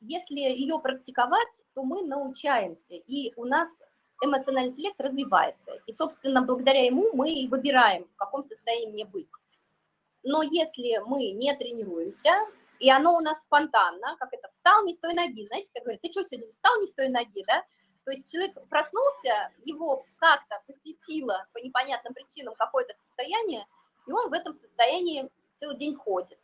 Если ее практиковать, то мы научаемся, и у нас эмоциональный интеллект развивается. И, собственно, благодаря ему мы и выбираем, в каком состоянии мне быть. Но если мы не тренируемся, и оно у нас спонтанно, как это, встал не с той ноги, знаете, как говорят, ты что сегодня встал не с той ноги, да? То есть человек проснулся, его как-то посетило по непонятным причинам какое-то состояние, и он в этом состоянии целый день ходит.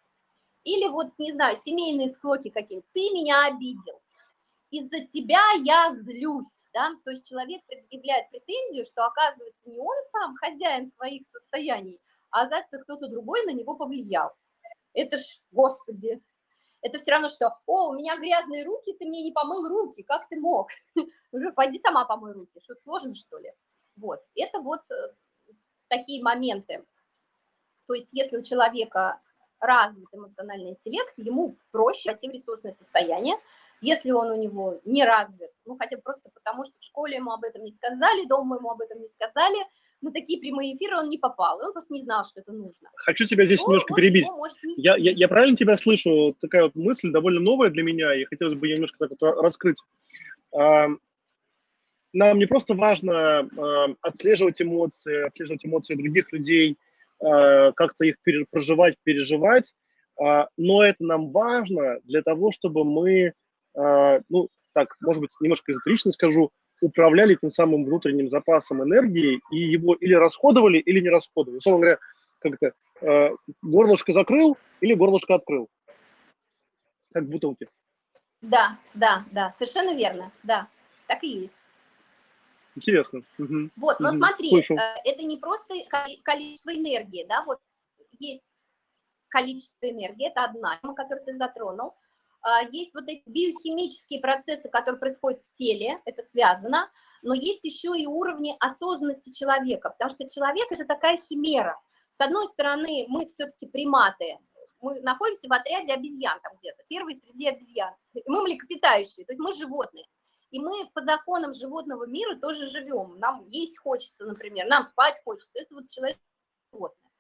Или вот, не знаю, семейные склоки какие-то, ты меня обидел, из-за тебя я злюсь, да, то есть человек предъявляет претензию, что оказывается не он сам хозяин своих состояний, а оказывается, кто-то другой на него повлиял. Это ж, господи, это все равно, что, о, у меня грязные руки, ты мне не помыл руки, как ты мог? Уже пойди сама помой руки, что сложно, что ли? Вот, это вот э, такие моменты. То есть если у человека развит эмоциональный интеллект, ему проще войти в ресурсное состояние. Если он у него не развит, ну хотя бы просто потому, что в школе ему об этом не сказали, дома ему об этом не сказали – на такие прямые эфиры он не попал, он просто не знал, что это нужно. Хочу тебя здесь Но немножко перебить. Я, я, я правильно тебя слышу? Такая вот мысль довольно новая для меня, и хотелось бы немножко так вот раскрыть. Нам не просто важно отслеживать эмоции, отслеживать эмоции других людей, как-то их проживать, переживать, а, но это нам важно для того, чтобы мы, а, ну, так, может быть, немножко эзотерично скажу, управляли тем самым внутренним запасом энергии и его или расходовали, или не расходовали. Условно говоря, как то э, горлышко закрыл или горлышко открыл. Как бутылки. Да, да, да, совершенно верно, да, так и есть. Интересно. Угу. Вот, но угу. смотри, Слышу. Э, это не просто количество энергии, да, вот есть количество энергии, это одна тема, которую ты затронул, а, есть вот эти биохимические процессы, которые происходят в теле, это связано, но есть еще и уровни осознанности человека, потому что человек – это такая химера. С одной стороны, мы все-таки приматы, мы находимся в отряде обезьян там где-то, первые среди обезьян. Мы млекопитающие, то есть мы животные. И мы по законам животного мира тоже живем. Нам есть хочется, например, нам спать хочется. Это вот человек животное.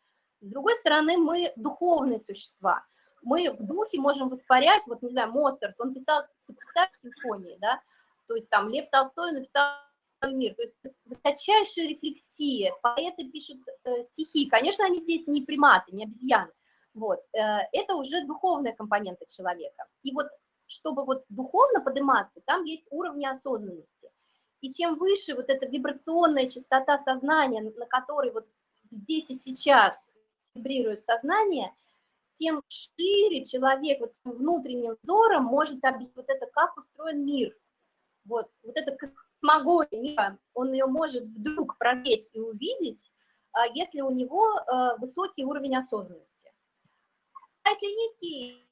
С другой стороны, мы духовные существа. Мы в духе можем воспарять, вот, не знаю, Моцарт, он писал потрясающие симфонии, да, то есть там Лев Толстой написал мир, то есть высочайшая рефлексия, поэты пишут э, стихи, конечно, они здесь не приматы, не обезьяны, вот, э, это уже духовная компонента человека, и вот чтобы вот духовно подниматься, там есть уровни осознанности, и чем выше вот эта вибрационная частота сознания, на которой вот здесь и сейчас вибрирует сознание – тем шире человек вот своим внутренним взором может объять вот это, как устроен мир. Вот, вот эта космогония мира, он ее может вдруг прозреть и увидеть, а, если у него а, высокий уровень осознанности. А если низкий,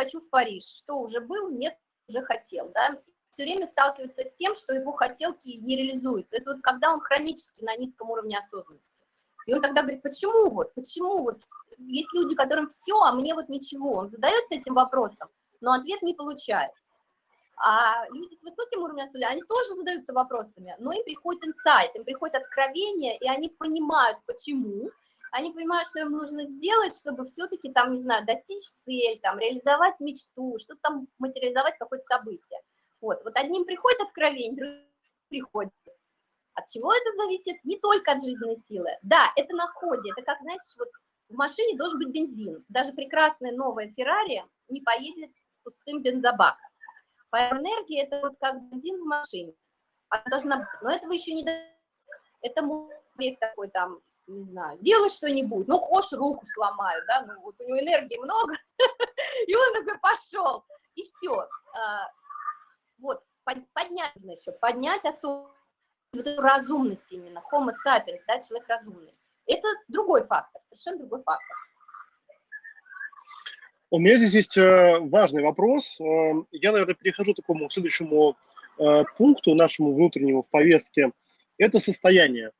хочу в Париж, что уже был, нет, уже хотел, да, все время сталкивается с тем, что его хотелки не реализуются. Это вот когда он хронически на низком уровне осознанности. И он тогда говорит, почему вот, почему вот, есть люди, которым все, а мне вот ничего. Он задается этим вопросом, но ответ не получает. А люди с высоким уровнем осознанности, они тоже задаются вопросами, но им приходит инсайт, им приходит откровение, и они понимают, почему, они понимают, что им нужно сделать, чтобы все-таки там, не знаю, достичь цель, там, реализовать мечту, что-то там материализовать какое-то событие. Вот, вот одним приходит откровение, другим приходит. От чего это зависит? Не только от жизненной силы. Да, это на входе, это как, знаете, вот в машине должен быть бензин. Даже прекрасная новая Феррари не поедет с пустым бензобаком. Поэтому энергия – это вот как бензин в машине. Она должна. Но этого еще не Это объект такой там, не знаю, делай что-нибудь, ну, хочешь, руку сломаю, да, ну, вот у него энергии много, и он такой пошел, и все. А, вот, поднять еще, поднять особо разумность именно, homo sapiens, да, человек разумный. Это другой фактор, совершенно другой фактор. У меня здесь есть э, важный вопрос. Э, я, наверное, перехожу к такому следующему э, пункту нашему внутреннему в повестке. Это состояние.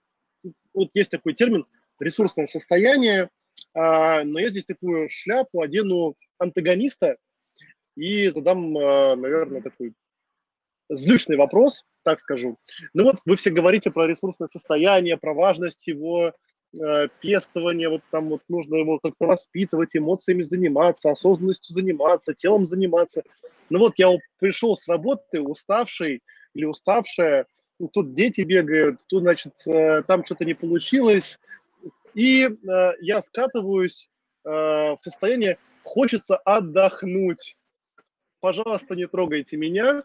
Вот есть такой термин ресурсное состояние, но я здесь такую шляпу одену антагониста и задам, наверное, такой злющный вопрос, так скажу. Ну вот вы все говорите про ресурсное состояние, про важность его э, пестования, вот там вот нужно его как-то воспитывать, эмоциями заниматься, осознанностью заниматься, телом заниматься. Ну вот я пришел с работы уставший или уставшая, тут дети бегают, тут, значит, э, там что-то не получилось, и э, я скатываюсь э, в состояние «хочется отдохнуть». Пожалуйста, не трогайте меня,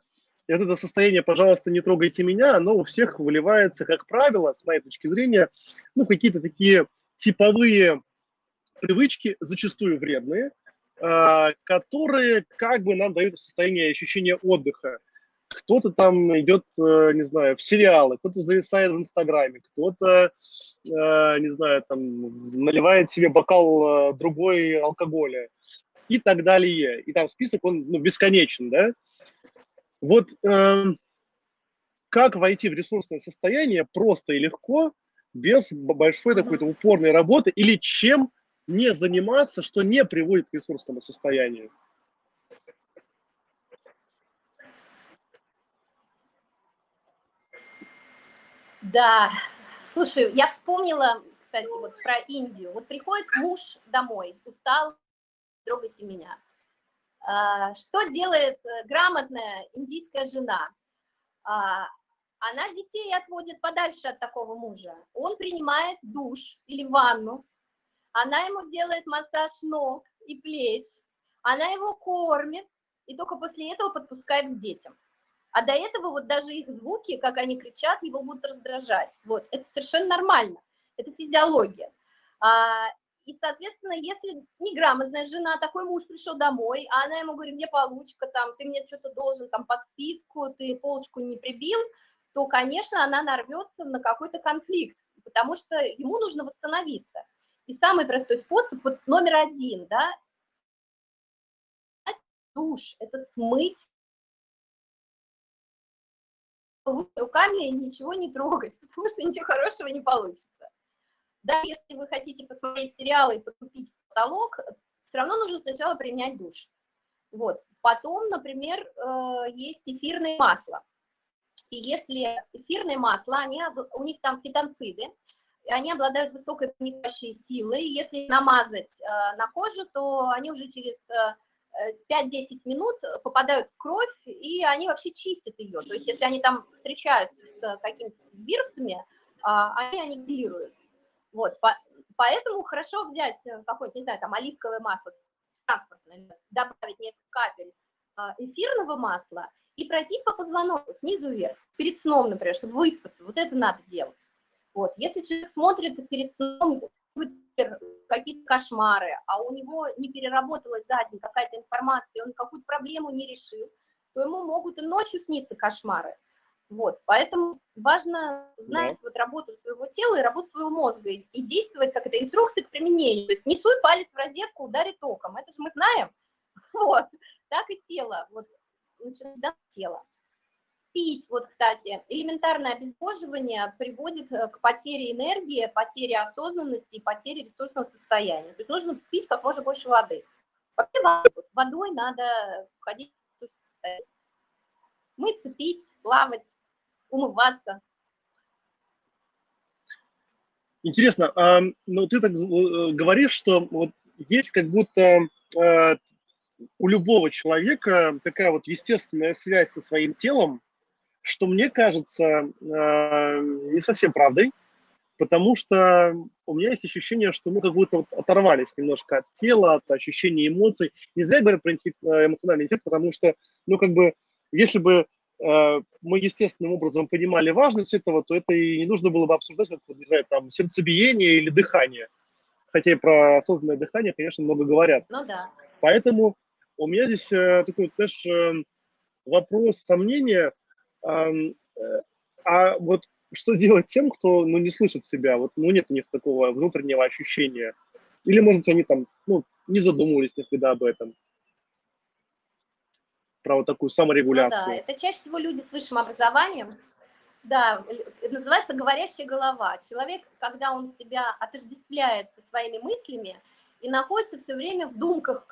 и вот это состояние, пожалуйста, не трогайте меня, оно у всех выливается, как правило, с моей точки зрения, ну, какие-то такие типовые привычки, зачастую вредные, а, которые как бы нам дают состояние ощущения отдыха. Кто-то там идет, э, не знаю, в сериалы, кто-то зависает в Инстаграме, кто-то, э, не знаю, там, наливает себе бокал э, другой алкоголя и так далее. И там список, он ну, бесконечен, да? Вот э, как войти в ресурсное состояние просто и легко, без большой такой-то упорной работы, или чем не заниматься, что не приводит к ресурсному состоянию? Да, слушай, я вспомнила, кстати, вот про Индию. Вот приходит муж домой, устал, трогайте меня. А, что делает э, грамотная индийская жена? А, она детей отводит подальше от такого мужа. Он принимает душ или ванну. Она ему делает массаж ног и плеч. Она его кормит и только после этого подпускает к детям. А до этого вот даже их звуки, как они кричат, его будут раздражать. Вот, это совершенно нормально, это физиология. А, и, соответственно, если неграмотная жена, такой муж пришел домой, а она ему говорит, где получка, там, ты мне что-то должен там по списку, ты полочку не прибил, то, конечно, она нарвется на какой-то конфликт, потому что ему нужно восстановиться. И самый простой способ, вот номер один, да, душ, это смыть руками ничего не трогать, потому что ничего хорошего не получится. Да, если вы хотите посмотреть сериалы и потупить в потолок, все равно нужно сначала принять душ. Вот. Потом, например, э, есть эфирное масло. И если эфирные масла, они, у них там фитонциды, они обладают высокой проникающей силой. Если намазать э, на кожу, то они уже через 5-10 э, минут попадают в кровь, и они вообще чистят ее. То есть если они там встречаются с какими-то вирусами, а, они аннигилируют. Вот, по, поэтому хорошо взять э, какое-то, не знаю, там оливковое масло, транспортное, добавить несколько капель а, эфирного масла и пройтись по позвоночнику снизу вверх, перед сном, например, чтобы выспаться. Вот это надо делать. Вот. Если человек смотрит перед сном какие-то кошмары, а у него не переработалась за день какая-то информация, он какую-то проблему не решил, то ему могут и ночью сниться кошмары. Вот, поэтому важно знать да. вот работу своего тела и работу своего мозга и, и действовать как это инструкция к применению. То есть не суй палец в розетку, ударь током. Это же мы знаем. Вот, так и тело. Вот начинать с тела. Пить, вот, кстати, элементарное обезвоживание приводит э, к потере энергии, потере осознанности и потере ресурсного состояния. То есть нужно пить как можно больше воды. Вообще водой надо входить в состояние. Мыться, пить, плавать, умываться. Интересно, а, ну ты так э, говоришь, что вот есть как будто э, у любого человека такая вот естественная связь со своим телом, что мне кажется э, не совсем правдой, потому что у меня есть ощущение, что мы как будто вот оторвались немножко от тела, от ощущения эмоций. Не зря говорят про эмоциональный интеллект, потому что, ну, как бы, если бы э, мы естественным образом понимали важность этого, то это и не нужно было бы обсуждать, как, не знаю, там, сердцебиение или дыхание. Хотя и про осознанное дыхание, конечно, много говорят. Ну да. Поэтому у меня здесь э, такой, знаешь, э, вопрос, сомнения, э, а вот что делать тем, кто, ну, не слышит себя, вот, ну, нет у них такого внутреннего ощущения, или, может быть, они там, ну, не задумывались никогда об этом, про вот такую саморегуляцию. Ну, да, это чаще всего люди с высшим образованием, да, это называется говорящая голова. Человек, когда он себя отождествляет со своими мыслями и находится все время в думках,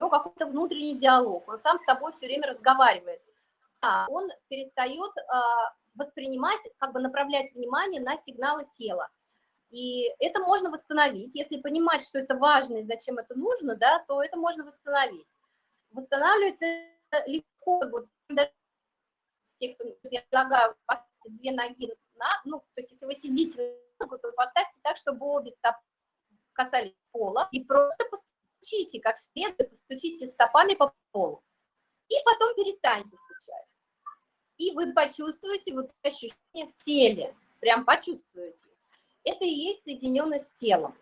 ну, какой-то внутренний диалог, он сам с собой все время разговаривает, он перестает а, воспринимать, как бы направлять внимание на сигналы тела. И это можно восстановить, если понимать, что это важно и зачем это нужно, да, то это можно восстановить. Восстанавливается легко, вот все, кто я предлагаю поставить две ноги на, ну, то есть если вы сидите на ногу, то поставьте так, чтобы обе стопы касались пола, и просто постучите, как следует, постучите стопами по полу. И потом перестаньте стучать и вы почувствуете вот ощущение в теле, прям почувствуете. Это и есть соединенность с телом.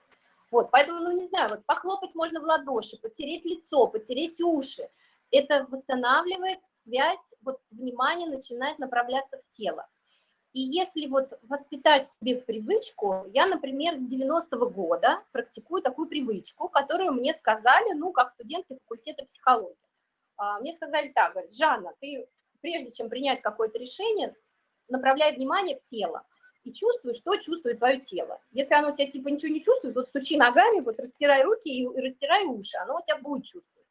Вот, поэтому, ну, не знаю, вот похлопать можно в ладоши, потереть лицо, потереть уши. Это восстанавливает связь, вот внимание начинает направляться в тело. И если вот воспитать в себе привычку, я, например, с 90-го года практикую такую привычку, которую мне сказали, ну, как студентки факультета психологии. А, мне сказали так, говорят, Жанна, ты прежде чем принять какое-то решение, направляй внимание в тело и чувствуй, что чувствует твое тело. Если оно у тебя типа ничего не чувствует, вот стучи ногами, вот растирай руки и, и растирай уши, оно у тебя будет чувствовать.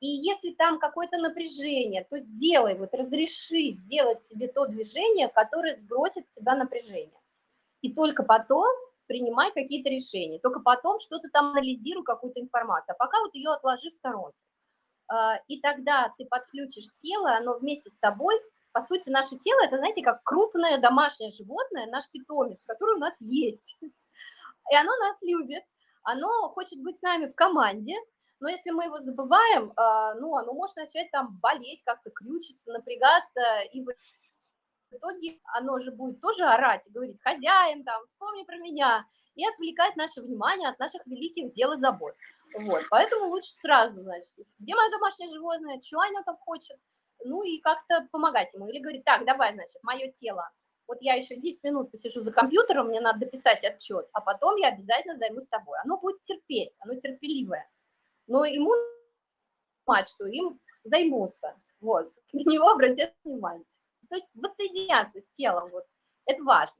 И если там какое-то напряжение, то сделай, вот разреши сделать себе то движение, которое сбросит с тебя напряжение. И только потом принимай какие-то решения. Только потом что-то там анализируй, какую-то информацию. А пока вот ее отложи в сторону. А, и тогда ты подключишь тело, оно вместе с тобой. По сути, наше тело – это, знаете, как крупное домашнее животное, наш питомец, который у нас есть. И оно нас любит, оно хочет быть с нами в команде, но если мы его забываем, а, ну, оно может начать там болеть, как-то крючиться, напрягаться, и в итоге оно же будет тоже орать и говорить, хозяин там, вспомни про меня, и отвлекать наше внимание от наших великих дел и забот. Вот, поэтому лучше сразу, значит, где мое домашнее животное, чего оно там хочет, ну и как-то помогать ему. Или говорить, так, давай, значит, мое тело, вот я еще 10 минут посижу за компьютером, мне надо дописать отчет, а потом я обязательно займусь тобой. Оно будет терпеть, оно терпеливое. Но ему понимать, что им займутся, вот, на него обратят внимание. То есть воссоединяться с телом, вот, это важно.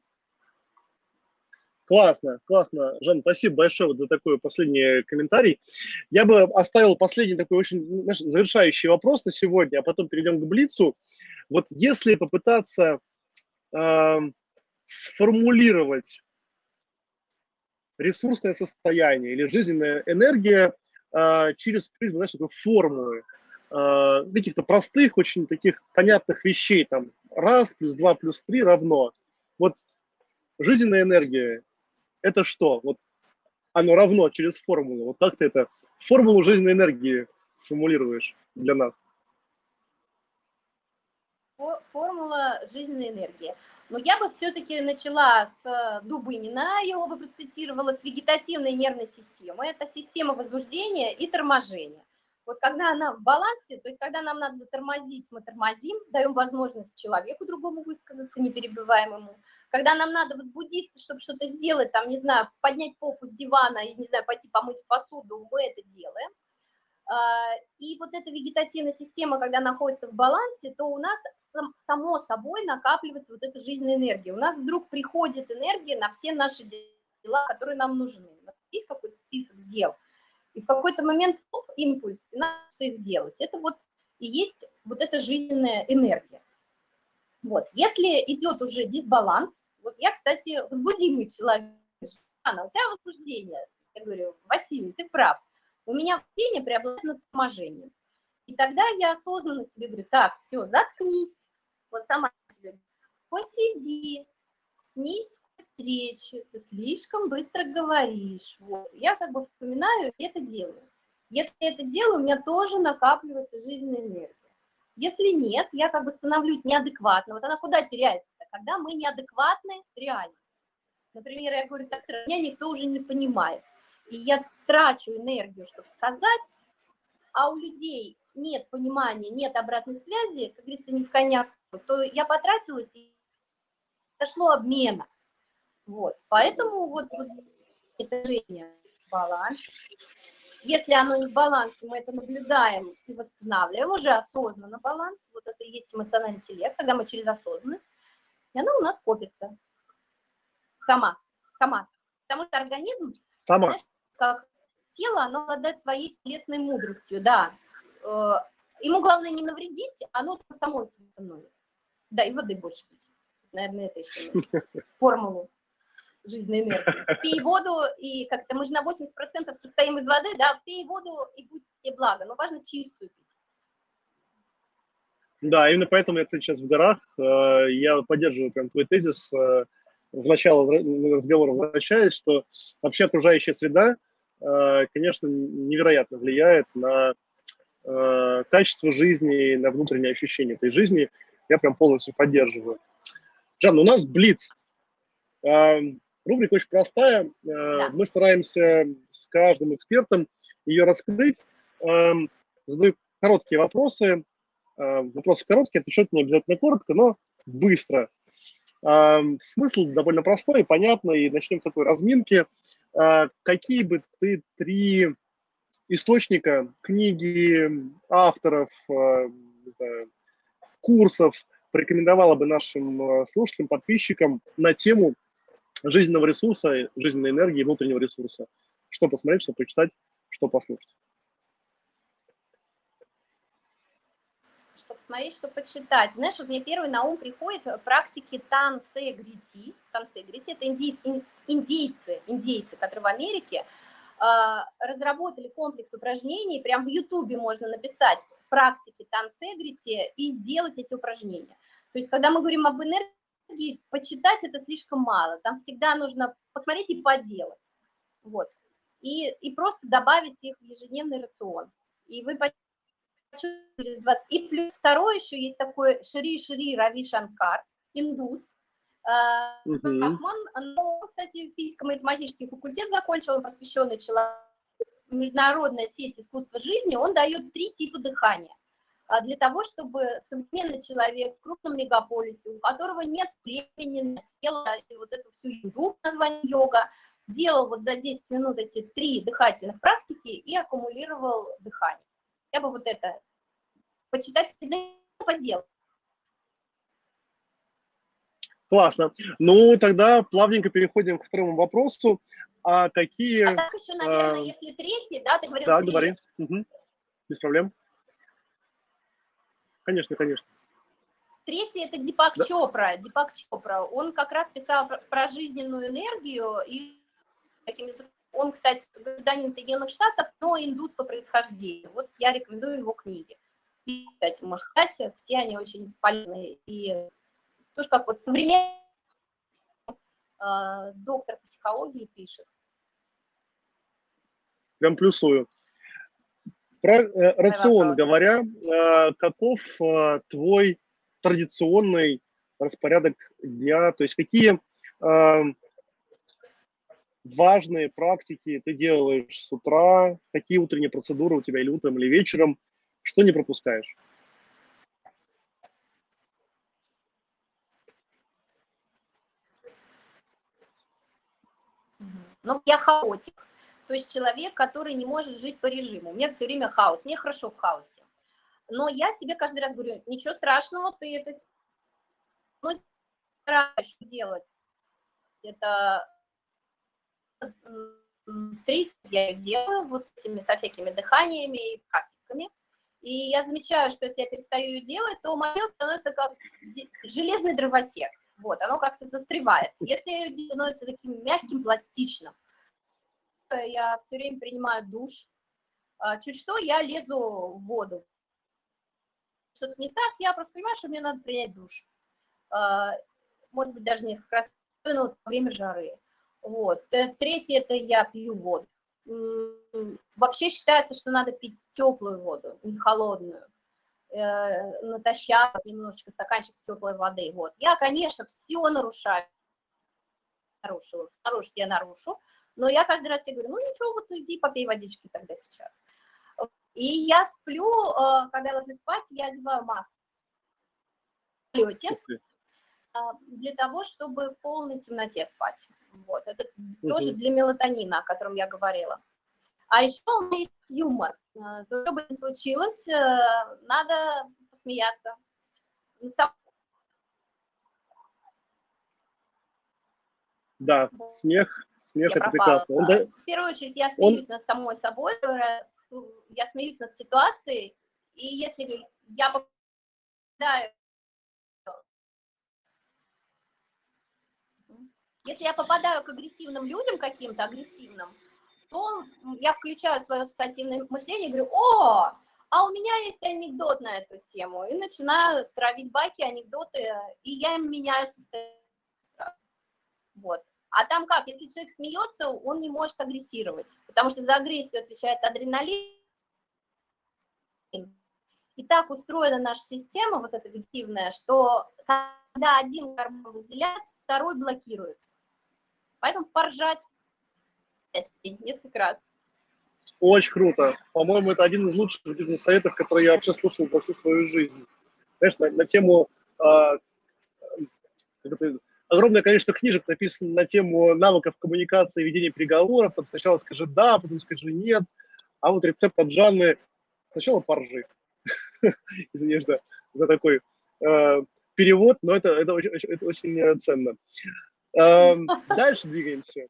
Классно, классно. Жан, спасибо большое вот за такой последний комментарий. Я бы оставил последний такой очень знаешь, завершающий вопрос на сегодня, а потом перейдем к Блицу. Вот если попытаться э, сформулировать ресурсное состояние или жизненная энергия э, через призму, знаешь, такой формулы, э, каких-то простых, очень таких понятных вещей, там, раз плюс два плюс три равно. Вот жизненная энергия это что? Вот оно равно через формулу. Вот как ты это формулу жизненной энергии сформулируешь для нас? Формула жизненной энергии. Но я бы все-таки начала с э, Дубынина, я его бы процитировала, с вегетативной нервной системы. Это система возбуждения и торможения. Вот когда она в балансе, то есть когда нам надо затормозить, мы тормозим, даем возможность человеку другому высказаться, не перебиваем ему. Когда нам надо возбудиться, чтобы что-то сделать, там, не знаю, поднять попу с дивана и, не знаю, пойти помыть посуду, мы это делаем. А, и вот эта вегетативная система, когда находится в балансе, то у нас само собой накапливается вот эта жизненная энергия. У нас вдруг приходит энергия на все наши дела, которые нам нужны. Есть какой-то список дел. И в какой-то момент оп, импульс, и надо их делать. Это вот и есть вот эта жизненная энергия. Вот. Если идет уже дисбаланс, вот я, кстати, возбудимый человек, Анна, у тебя возбуждение. Я говорю, Василий, ты прав. У меня возбуждение преобладает над торможением. И тогда я осознанно себе говорю, так, все, заткнись. Вот сама себе посиди, снизь встречи, ты слишком быстро говоришь. Вот. Я как бы вспоминаю и это делаю. Если это делаю, у меня тоже накапливается жизненная энергия. Если нет, я как бы становлюсь неадекватно. Вот она куда теряется? Когда мы неадекватны реальности. Например, я говорю, так, меня никто уже не понимает. И я трачу энергию, чтобы сказать, а у людей нет понимания, нет обратной связи, как говорится, не в коня, то я потратилась и дошло обмена. Вот. Поэтому вот, это движение, баланс. Если оно не в балансе, мы это наблюдаем и восстанавливаем уже осознанно баланс. Вот это и есть эмоциональный интеллект, когда мы через осознанность, и оно у нас копится. Сама, сама. Потому что организм, сама. Знаешь, как тело, оно обладает своей телесной мудростью, да. Э, ему главное не навредить, оно само становится. Да, и воды больше пить. Наверное, это еще нужно. Формулу жизненной энергии. Пей воду, и как-то мы же на 80% состоим из воды, да, пей воду, и будет тебе благо, но важно чистую пить. Да, именно поэтому я, кстати, сейчас в горах. Э, я поддерживаю прям твой тезис. Э, в начало разговора возвращаясь, что вообще окружающая среда, э, конечно, невероятно влияет на качество жизни, на внутренние ощущения этой жизни. Я прям полностью поддерживаю. Жан, у нас блиц. Рубрика очень простая. Э, да. Мы стараемся с каждым экспертом ее раскрыть. Эм, задаю короткие вопросы. Э, вопросы короткие, отвечать не обязательно коротко, но быстро. Эм, смысл довольно простой и понятный. И начнем с такой разминки. Э, какие бы ты три источника, книги, авторов, знаю, курсов порекомендовала бы нашим слушателям, подписчикам на тему жизненного ресурса, жизненной энергии, внутреннего ресурса. Что посмотреть, что почитать, что послушать. Что посмотреть, что почитать. Знаешь, вот мне первый на ум приходит практики танцы грити. Танцы грити – это индейцы, индейцы, которые в Америке э, разработали комплекс упражнений. Прям в Ютубе можно написать практики танцы грити и сделать эти упражнения. То есть, когда мы говорим об энергии, книги почитать это слишком мало. Там всегда нужно посмотреть и поделать. Вот. И, и просто добавить их в ежедневный рацион. И вы через 20... И плюс второй еще есть такой Шри Шри Рави Шанкар, индус. Uh-huh. Он, ну, кстати, физико-математический факультет закончил, он посвященный человеку. Международная сеть искусства жизни, он дает три типа дыхания. А для того, чтобы современный человек в крупном мегаполисе, у которого нет времени на тело и вот эту всю еду, название йога, делал вот за 10 минут эти три дыхательных практики и аккумулировал дыхание. Я бы вот это почитать по делу. Классно. Ну, тогда плавненько переходим к второму вопросу. А какие... А так еще, наверное, а... если третий, да, ты говорил Да, три. говори. Угу. Без проблем. Конечно, конечно. Третий это Дипак да. Чопра. Дипак Чопра. Он как раз писал про, про жизненную энергию и таким. Он, кстати, гражданин Соединенных Штатов, но индус по происхождению. Вот я рекомендую его книги. Кстати, может стать, все они очень полезные. И тоже как вот современный э, доктор психологии пишет. Прям плюсую. Про э, рацион говоря, э, каков э, твой традиционный распорядок дня, то есть какие э, важные практики ты делаешь с утра, какие утренние процедуры у тебя или утром, или вечером, что не пропускаешь? Ну, я хаотик. То есть человек, который не может жить по режиму. У меня все время хаос, мне хорошо в хаосе. Но я себе каждый раз говорю, ничего страшного, ты это ну, стараешься делать. Это три я делаю вот с этими, со всякими дыханиями и практиками. И я замечаю, что если я перестаю ее делать, то мое становится как железный дровосек. Вот, оно как-то застревает. Если ее становится таким мягким, пластичным, я все время принимаю душ. А, чуть что, я лезу в воду. Что-то не так, я просто понимаю, что мне надо принять душ. А, может быть, даже несколько раз во время жары. Вот. Э, третье – это я пью воду. Вообще считается, что надо пить теплую воду, не холодную. Э, натощак немножечко стаканчик теплой воды. Вот. Я, конечно, все нарушаю. Нарушила. Нарушить я нарушу. Но я каждый раз себе говорю, ну ничего, вот иди попей водички тогда сейчас. И я сплю, э, когда ложусь спать, я одеваю маску. В полете а, для того, чтобы в полной темноте спать. Вот, это угу. тоже для мелатонина, о котором я говорила. А еще у меня есть юмор. А, то, что бы ни случилось, э, надо посмеяться. Да, смех, смех я это пропала. прекрасно. Он, да... В первую очередь я смеюсь Он... над самой собой, я смеюсь над ситуацией, и если я попадаю Если я попадаю к агрессивным людям каким-то, агрессивным, то я включаю свое ассоциативное мышление и говорю, о, а у меня есть анекдот на эту тему, и начинаю травить байки, анекдоты, и я им меняю состояние. Вот. А там как, если человек смеется, он не может агрессировать, потому что за агрессию отвечает адреналин. И так устроена наша система, вот эта вективная, что когда один гормон выделяется, второй блокируется. Поэтому поржать несколько раз. Очень круто. По-моему, это один из лучших бизнес-советов, которые я вообще слушал за всю свою жизнь. Знаешь, на, на тему... А, это, огромное количество книжек написано на тему навыков коммуникации, ведения переговоров. Там сначала скажи «да», потом скажи «нет». А вот рецепт от Жанны сначала поржи. Извини, за, за такой э, перевод, но это, это, очень, это очень ценно. Эм, дальше двигаемся.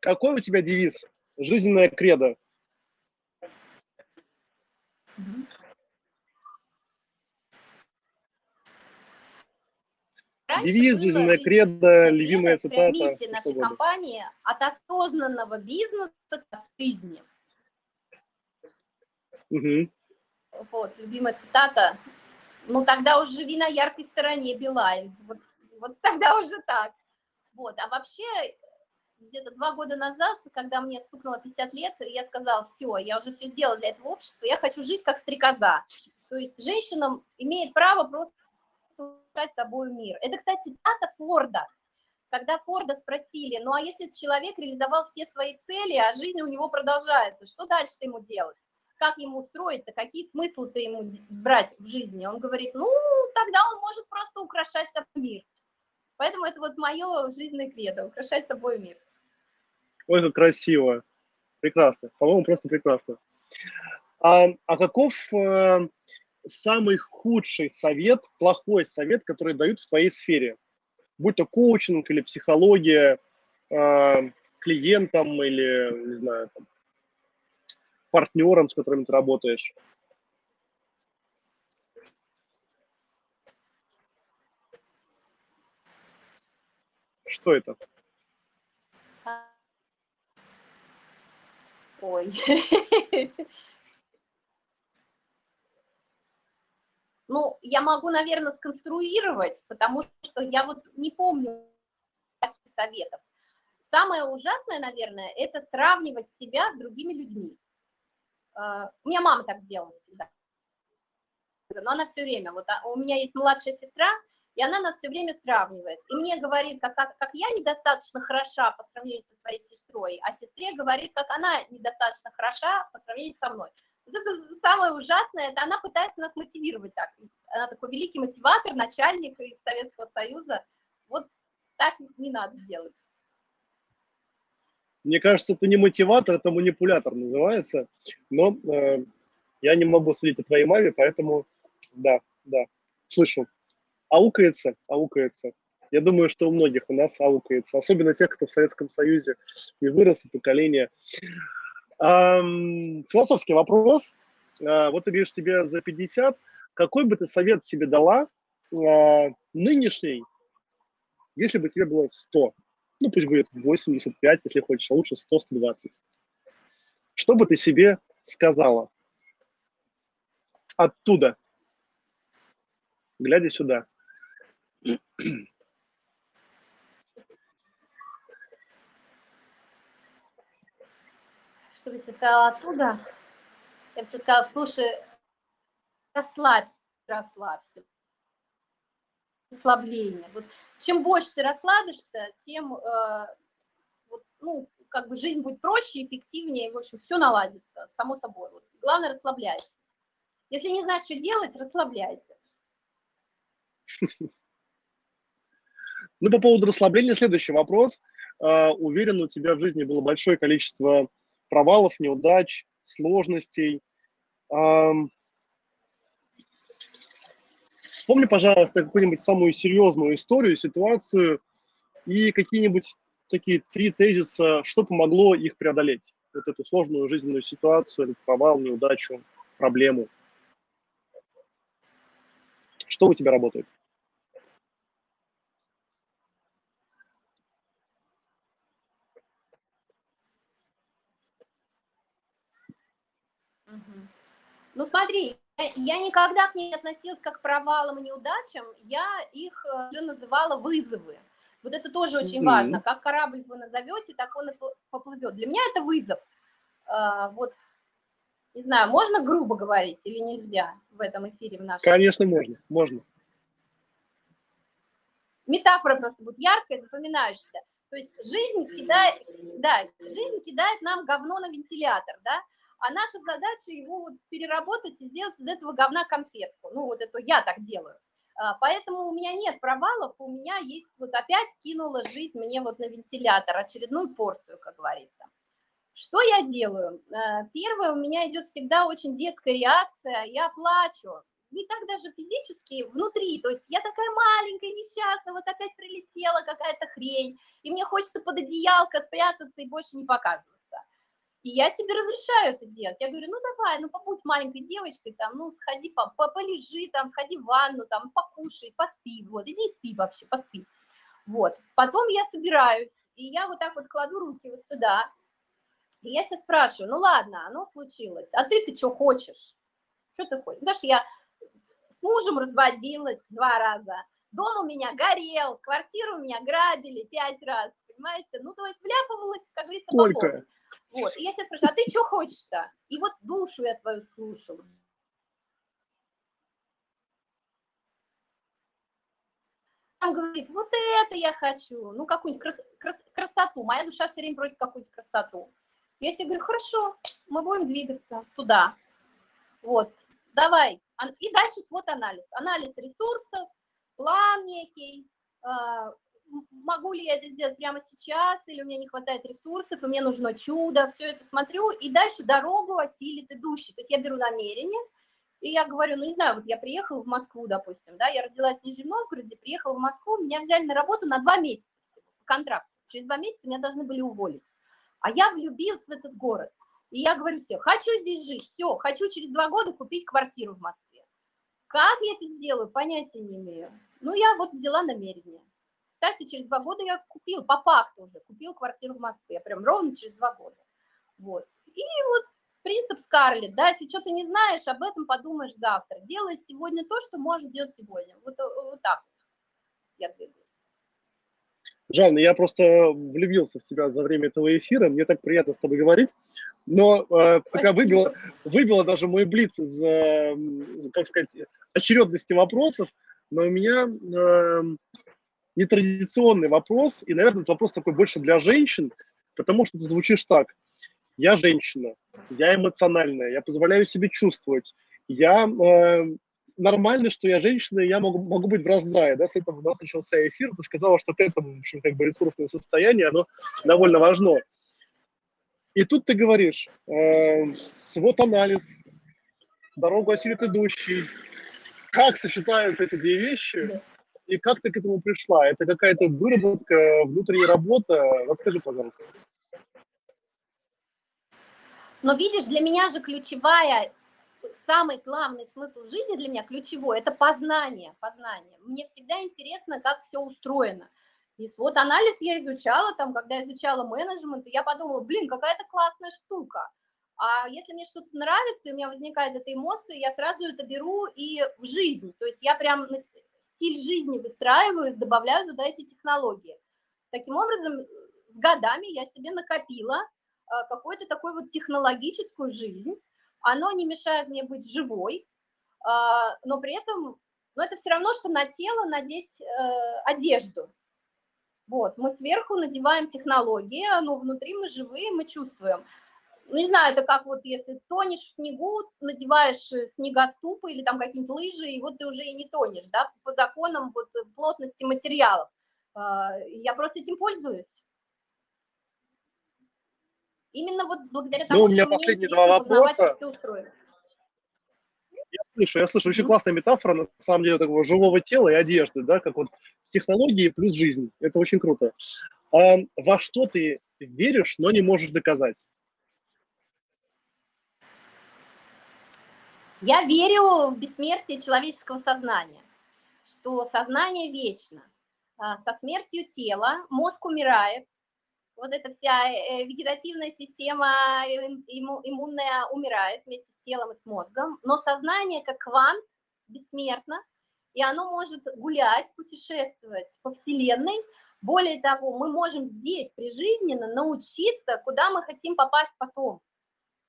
Какой у тебя девиз? Жизненная кредо. Девиз, жизненная кредо, любимая цитата. Миссия нашей компании от осознанного бизнеса к жизни. Угу. Вот, любимая цитата. Ну, тогда уже живи на яркой стороне, Билайн. Вот, вот тогда уже так. Вот, а вообще, где-то два года назад, когда мне стукнуло 50 лет, я сказала, все, я уже все сделала для этого общества, я хочу жить как стрекоза. То есть женщинам имеет право просто улучшать собой мир. Это, кстати, цитата Форда. Когда Форда спросили, ну а если человек реализовал все свои цели, а жизнь у него продолжается, что дальше ему делать? Как ему устроить-то, какие смыслы-то ему брать в жизни? Он говорит, ну, тогда он может просто украшать собой мир. Поэтому это вот мое жизненное кредо, украшать собой мир. Ой, как красиво. Прекрасно. По-моему, просто прекрасно. А, а каков э, самый худший совет, плохой совет, который дают в твоей сфере? Будь то коучинг или психология, э, клиентам или, не знаю, там, партнерам, с которыми ты работаешь? Что это? Ой. Ну, я могу, наверное, сконструировать, потому что я вот не помню советов. Самое ужасное, наверное, это сравнивать себя с другими людьми. А, у меня мама так делала всегда. Но она все время, вот а, у меня есть младшая сестра, и она нас все время сравнивает. И мне говорит, как, как, как я недостаточно хороша по сравнению со своей сестрой, а сестре говорит, как она недостаточно хороша по сравнению со мной. Вот это самое ужасное, это она пытается нас мотивировать так. Она такой великий мотиватор, начальник из Советского Союза. Вот так не надо делать. Мне кажется, это не мотиватор, это манипулятор называется. Но э, я не могу судить о твоей маме, поэтому да, да, слышал аукается, аукается. Я думаю, что у многих у нас аукается, особенно тех, кто в Советском Союзе не вырос, поколение. Эм, философский вопрос. э, вот ты говоришь, тебе за 50, какой бы ты совет себе дала э, нынешний, если бы тебе было 100? Ну, пусть будет 85, если хочешь, а лучше 100-120. Что бы ты себе сказала оттуда, глядя сюда? Что бы я сказала оттуда? Я бы сказала, слушай, расслабься, расслабься. Расслабление. Вот чем больше ты расслабишься, тем э, вот, ну, как бы жизнь будет проще, эффективнее, в общем, все наладится, само собой. Вот. Главное, расслабляйся. Если не знаешь, что делать, расслабляйся. Ну, по поводу расслабления, следующий вопрос. Uh, уверен, у тебя в жизни было большое количество провалов, неудач, сложностей. Вспомни, пожалуйста, какую-нибудь самую серьезную историю, ситуацию и какие-нибудь такие три тезиса, что помогло их преодолеть, вот эту сложную жизненную ситуацию, провал, неудачу, проблему. Что у тебя работает? Ну смотри, я никогда к ней относилась как к провалам и неудачам, я их э, уже называла вызовы. Вот это тоже очень mm-hmm. важно. Как корабль вы назовете, так он и поплывет. Для меня это вызов. А, вот, не знаю, можно грубо говорить или нельзя в этом эфире в нашем? Конечно, можно, можно. Метафора просто будет яркая, запоминающаяся. То есть жизнь кидает, да, жизнь кидает нам говно на вентилятор, да, а наша задача его вот переработать и сделать из этого говна конфетку. Ну, вот это я так делаю. А, поэтому у меня нет провалов, у меня есть, вот опять кинула жизнь мне вот на вентилятор, очередную порцию, как говорится. Что я делаю? А, первое, у меня идет всегда очень детская реакция, я плачу, не так даже физически, внутри, то есть я такая маленькая, несчастная, вот опять прилетела какая-то хрень, и мне хочется под одеялко спрятаться и больше не показывать. И я себе разрешаю это делать. Я говорю, ну давай, ну побудь маленькой девочкой, там, ну сходи, по, по, полежи, там, сходи в ванну, там, покушай, поспи, вот, иди спи вообще, поспи. Вот. Потом я собираюсь, и я вот так вот кладу руки вот сюда, и я себя спрашиваю, ну ладно, оно случилось, а ты-то что хочешь? Что ты хочешь? Потому что я с мужем разводилась два раза, дом у меня горел, квартиру у меня грабили пять раз, понимаете? Ну, то есть вляпывалась, как говорится, Сколько? Вот, и я себя спрашиваю, а ты что хочешь-то? И вот душу я свою слушаю. Он говорит, вот это я хочу, ну какую-нибудь крас крас красоту. Моя душа все время просит какую-нибудь красоту. Я себе говорю, хорошо, мы будем двигаться туда. Вот, давай. И дальше свод анализ. Анализ ресурсов, план некий, а, могу ли я это сделать прямо сейчас, или у меня не хватает ресурсов, и мне нужно чудо, все это смотрю, и дальше дорогу осилит идущий. То есть я беру намерение, и я говорю, ну не знаю, вот я приехала в Москву, допустим, да, я родилась в Нижнем Новгороде, приехала в Москву, меня взяли на работу на два месяца по контракту. Через два месяца меня должны были уволить. А я влюбилась в этот город. И я говорю все, хочу здесь жить, все, хочу через два года купить квартиру в Москве. Как я это сделаю, понятия не имею. Ну, я вот взяла намерение. Кстати, через два года я купил, по факту уже, купил квартиру в Москве, прям ровно через два года. Вот. И вот принцип Скарлетт, да, если что-то не знаешь, об этом подумаешь завтра. Делай сегодня то, что можешь сделать сегодня. Вот, э, вот так вот я двигаюсь. Жанна, я просто влюбился в тебя за время этого эфира, мне так приятно с тобой говорить, но э, тебя выбило, выбило даже мой блиц из, э, как сказать, очередности вопросов, но у меня э, нетрадиционный вопрос, и, наверное, этот вопрос такой больше для женщин, потому что ты звучишь так. Я женщина, я эмоциональная, я позволяю себе чувствовать, я э, нормально, что я женщина, и я могу, могу быть в раздрае, да, с этого у нас начался эфир, ты сказала, что к этому, в общем, как бы ресурсное состояние, оно довольно важно. И тут ты говоришь, э, свод анализ, дорогу осилит идущий, как сочетаются эти две вещи, и как ты к этому пришла? Это какая-то выработка, внутренняя работа? Расскажи, пожалуйста. Но видишь, для меня же ключевая самый главный смысл жизни для меня, ключевой, это познание, познание. Мне всегда интересно, как все устроено. И вот анализ я изучала, там, когда изучала менеджмент, я подумала, блин, какая-то классная штука. А если мне что-то нравится, и у меня возникает эта эмоция, я сразу это беру и в жизнь. То есть я прям стиль жизни выстраиваю, добавляю туда эти технологии. Таким образом, с годами я себе накопила а, какую-то такую вот технологическую жизнь. Оно не мешает мне быть живой, а, но при этом, но это все равно, что на тело надеть э, одежду. Вот, мы сверху надеваем технологии, но внутри мы живые, мы чувствуем. Ну, не знаю, это как вот если тонешь в снегу, надеваешь э, снегоступы или там какие-нибудь лыжи, и вот ты уже и не тонешь, да, по законам вот плотности материалов. А, я просто этим пользуюсь. Именно вот благодаря тому, ну, у меня что последние два вопроса. Я слышу, я слышу, очень классная метафора, на самом деле, такого живого тела и одежды, да, как вот технологии плюс жизнь. Это очень круто. А во что ты веришь, но не можешь доказать? Я верю в бессмертие человеческого сознания, что сознание вечно. А, со смертью тела мозг умирает, вот эта вся э, вегетативная система иммунная умирает вместе с телом и с мозгом, но сознание как квант бессмертно, и оно может гулять, путешествовать по Вселенной. Более того, мы можем здесь прижизненно научиться, куда мы хотим попасть потом.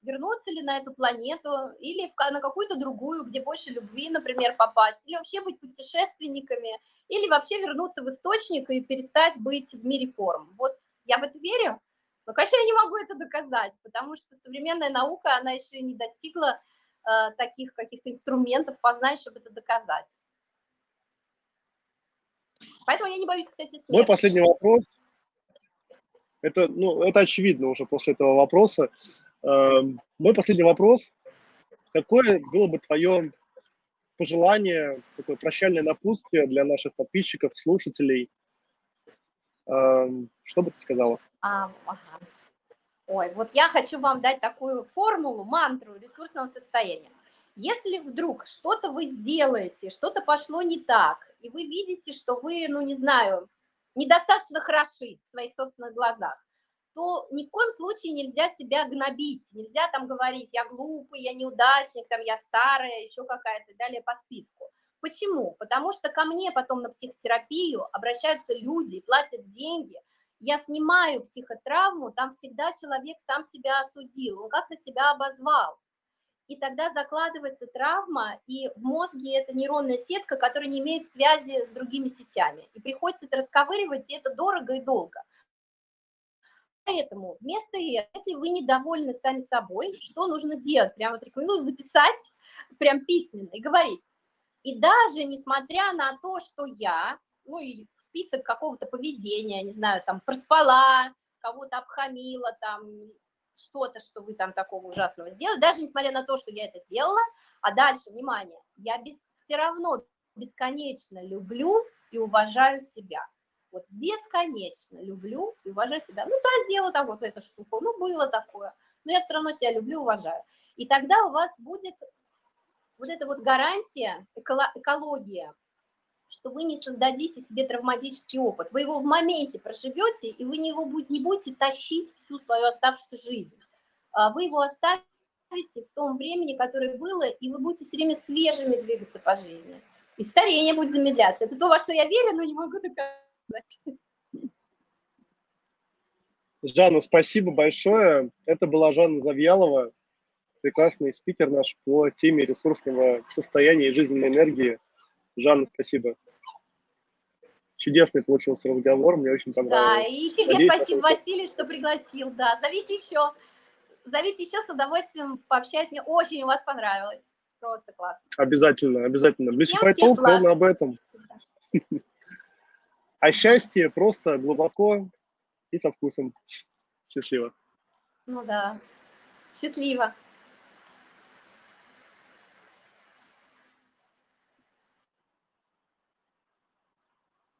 Вернуться ли на эту планету или на какую-то другую, где больше любви, например, попасть, или вообще быть путешественниками, или вообще вернуться в источник и перестать быть в мире форм. Вот я в это верю, но, конечно, я не могу это доказать, потому что современная наука, она еще не достигла э, таких каких-то инструментов познать, чтобы это доказать. Поэтому я не боюсь, кстати, смерти. Мой последний вопрос. Это, ну, это очевидно уже после этого вопроса. Э, мой последний вопрос. Какое было бы твое пожелание, такое прощальное напутствие для наших подписчиков, слушателей – что бы ты сказала? А, ага. Ой, вот я хочу вам дать такую формулу, мантру ресурсного состояния. Если вдруг что-то вы сделаете, что-то пошло не так, и вы видите, что вы, ну не знаю, недостаточно хороши в своих собственных глазах, то ни в коем случае нельзя себя гнобить, нельзя там говорить, я глупый, я неудачник, там я старая, еще какая-то, далее по списку. Почему? Потому что ко мне потом на психотерапию обращаются люди, платят деньги. Я снимаю психотравму, там всегда человек сам себя осудил, он как-то себя обозвал. И тогда закладывается травма, и в мозге это нейронная сетка, которая не имеет связи с другими сетями. И приходится это расковыривать, и это дорого и долго. Поэтому вместо этого, если вы недовольны сами собой, что нужно делать? Прямо вот рекомендую записать прям письменно и говорить, и даже несмотря на то, что я, ну и список какого-то поведения, не знаю, там проспала, кого-то обхамила, там что-то, что вы там такого ужасного сделали, даже несмотря на то, что я это сделала, а дальше, внимание, я без, все равно бесконечно люблю и уважаю себя. Вот бесконечно люблю и уважаю себя. Ну, да, сделала там вот эту штуку, ну, было такое, но я все равно себя люблю уважаю. И тогда у вас будет вот эта вот гарантия, экология, что вы не создадите себе травматический опыт. Вы его в моменте проживете, и вы не его не будете тащить всю свою оставшуюся жизнь. А вы его оставите в том времени, которое было, и вы будете все время свежими двигаться по жизни. И старение будет замедляться. Это то, во что я верю, но не могу доказать. Жанна, спасибо большое. Это была Жанна Завьялова, прекрасный спикер наш по теме ресурсного состояния и жизненной энергии. Жанна, спасибо. Чудесный получился разговор, мне очень понравилось. Да, и тебе Надеюсь, спасибо, Василий, что пригласил. Да, зовите еще. Зовите еще, с удовольствием пообщаюсь. Мне очень у вас понравилось. Просто классно. Обязательно, обязательно. Толк ровно об этом. А счастье просто глубоко и со вкусом. Счастливо. Ну да. Счастливо.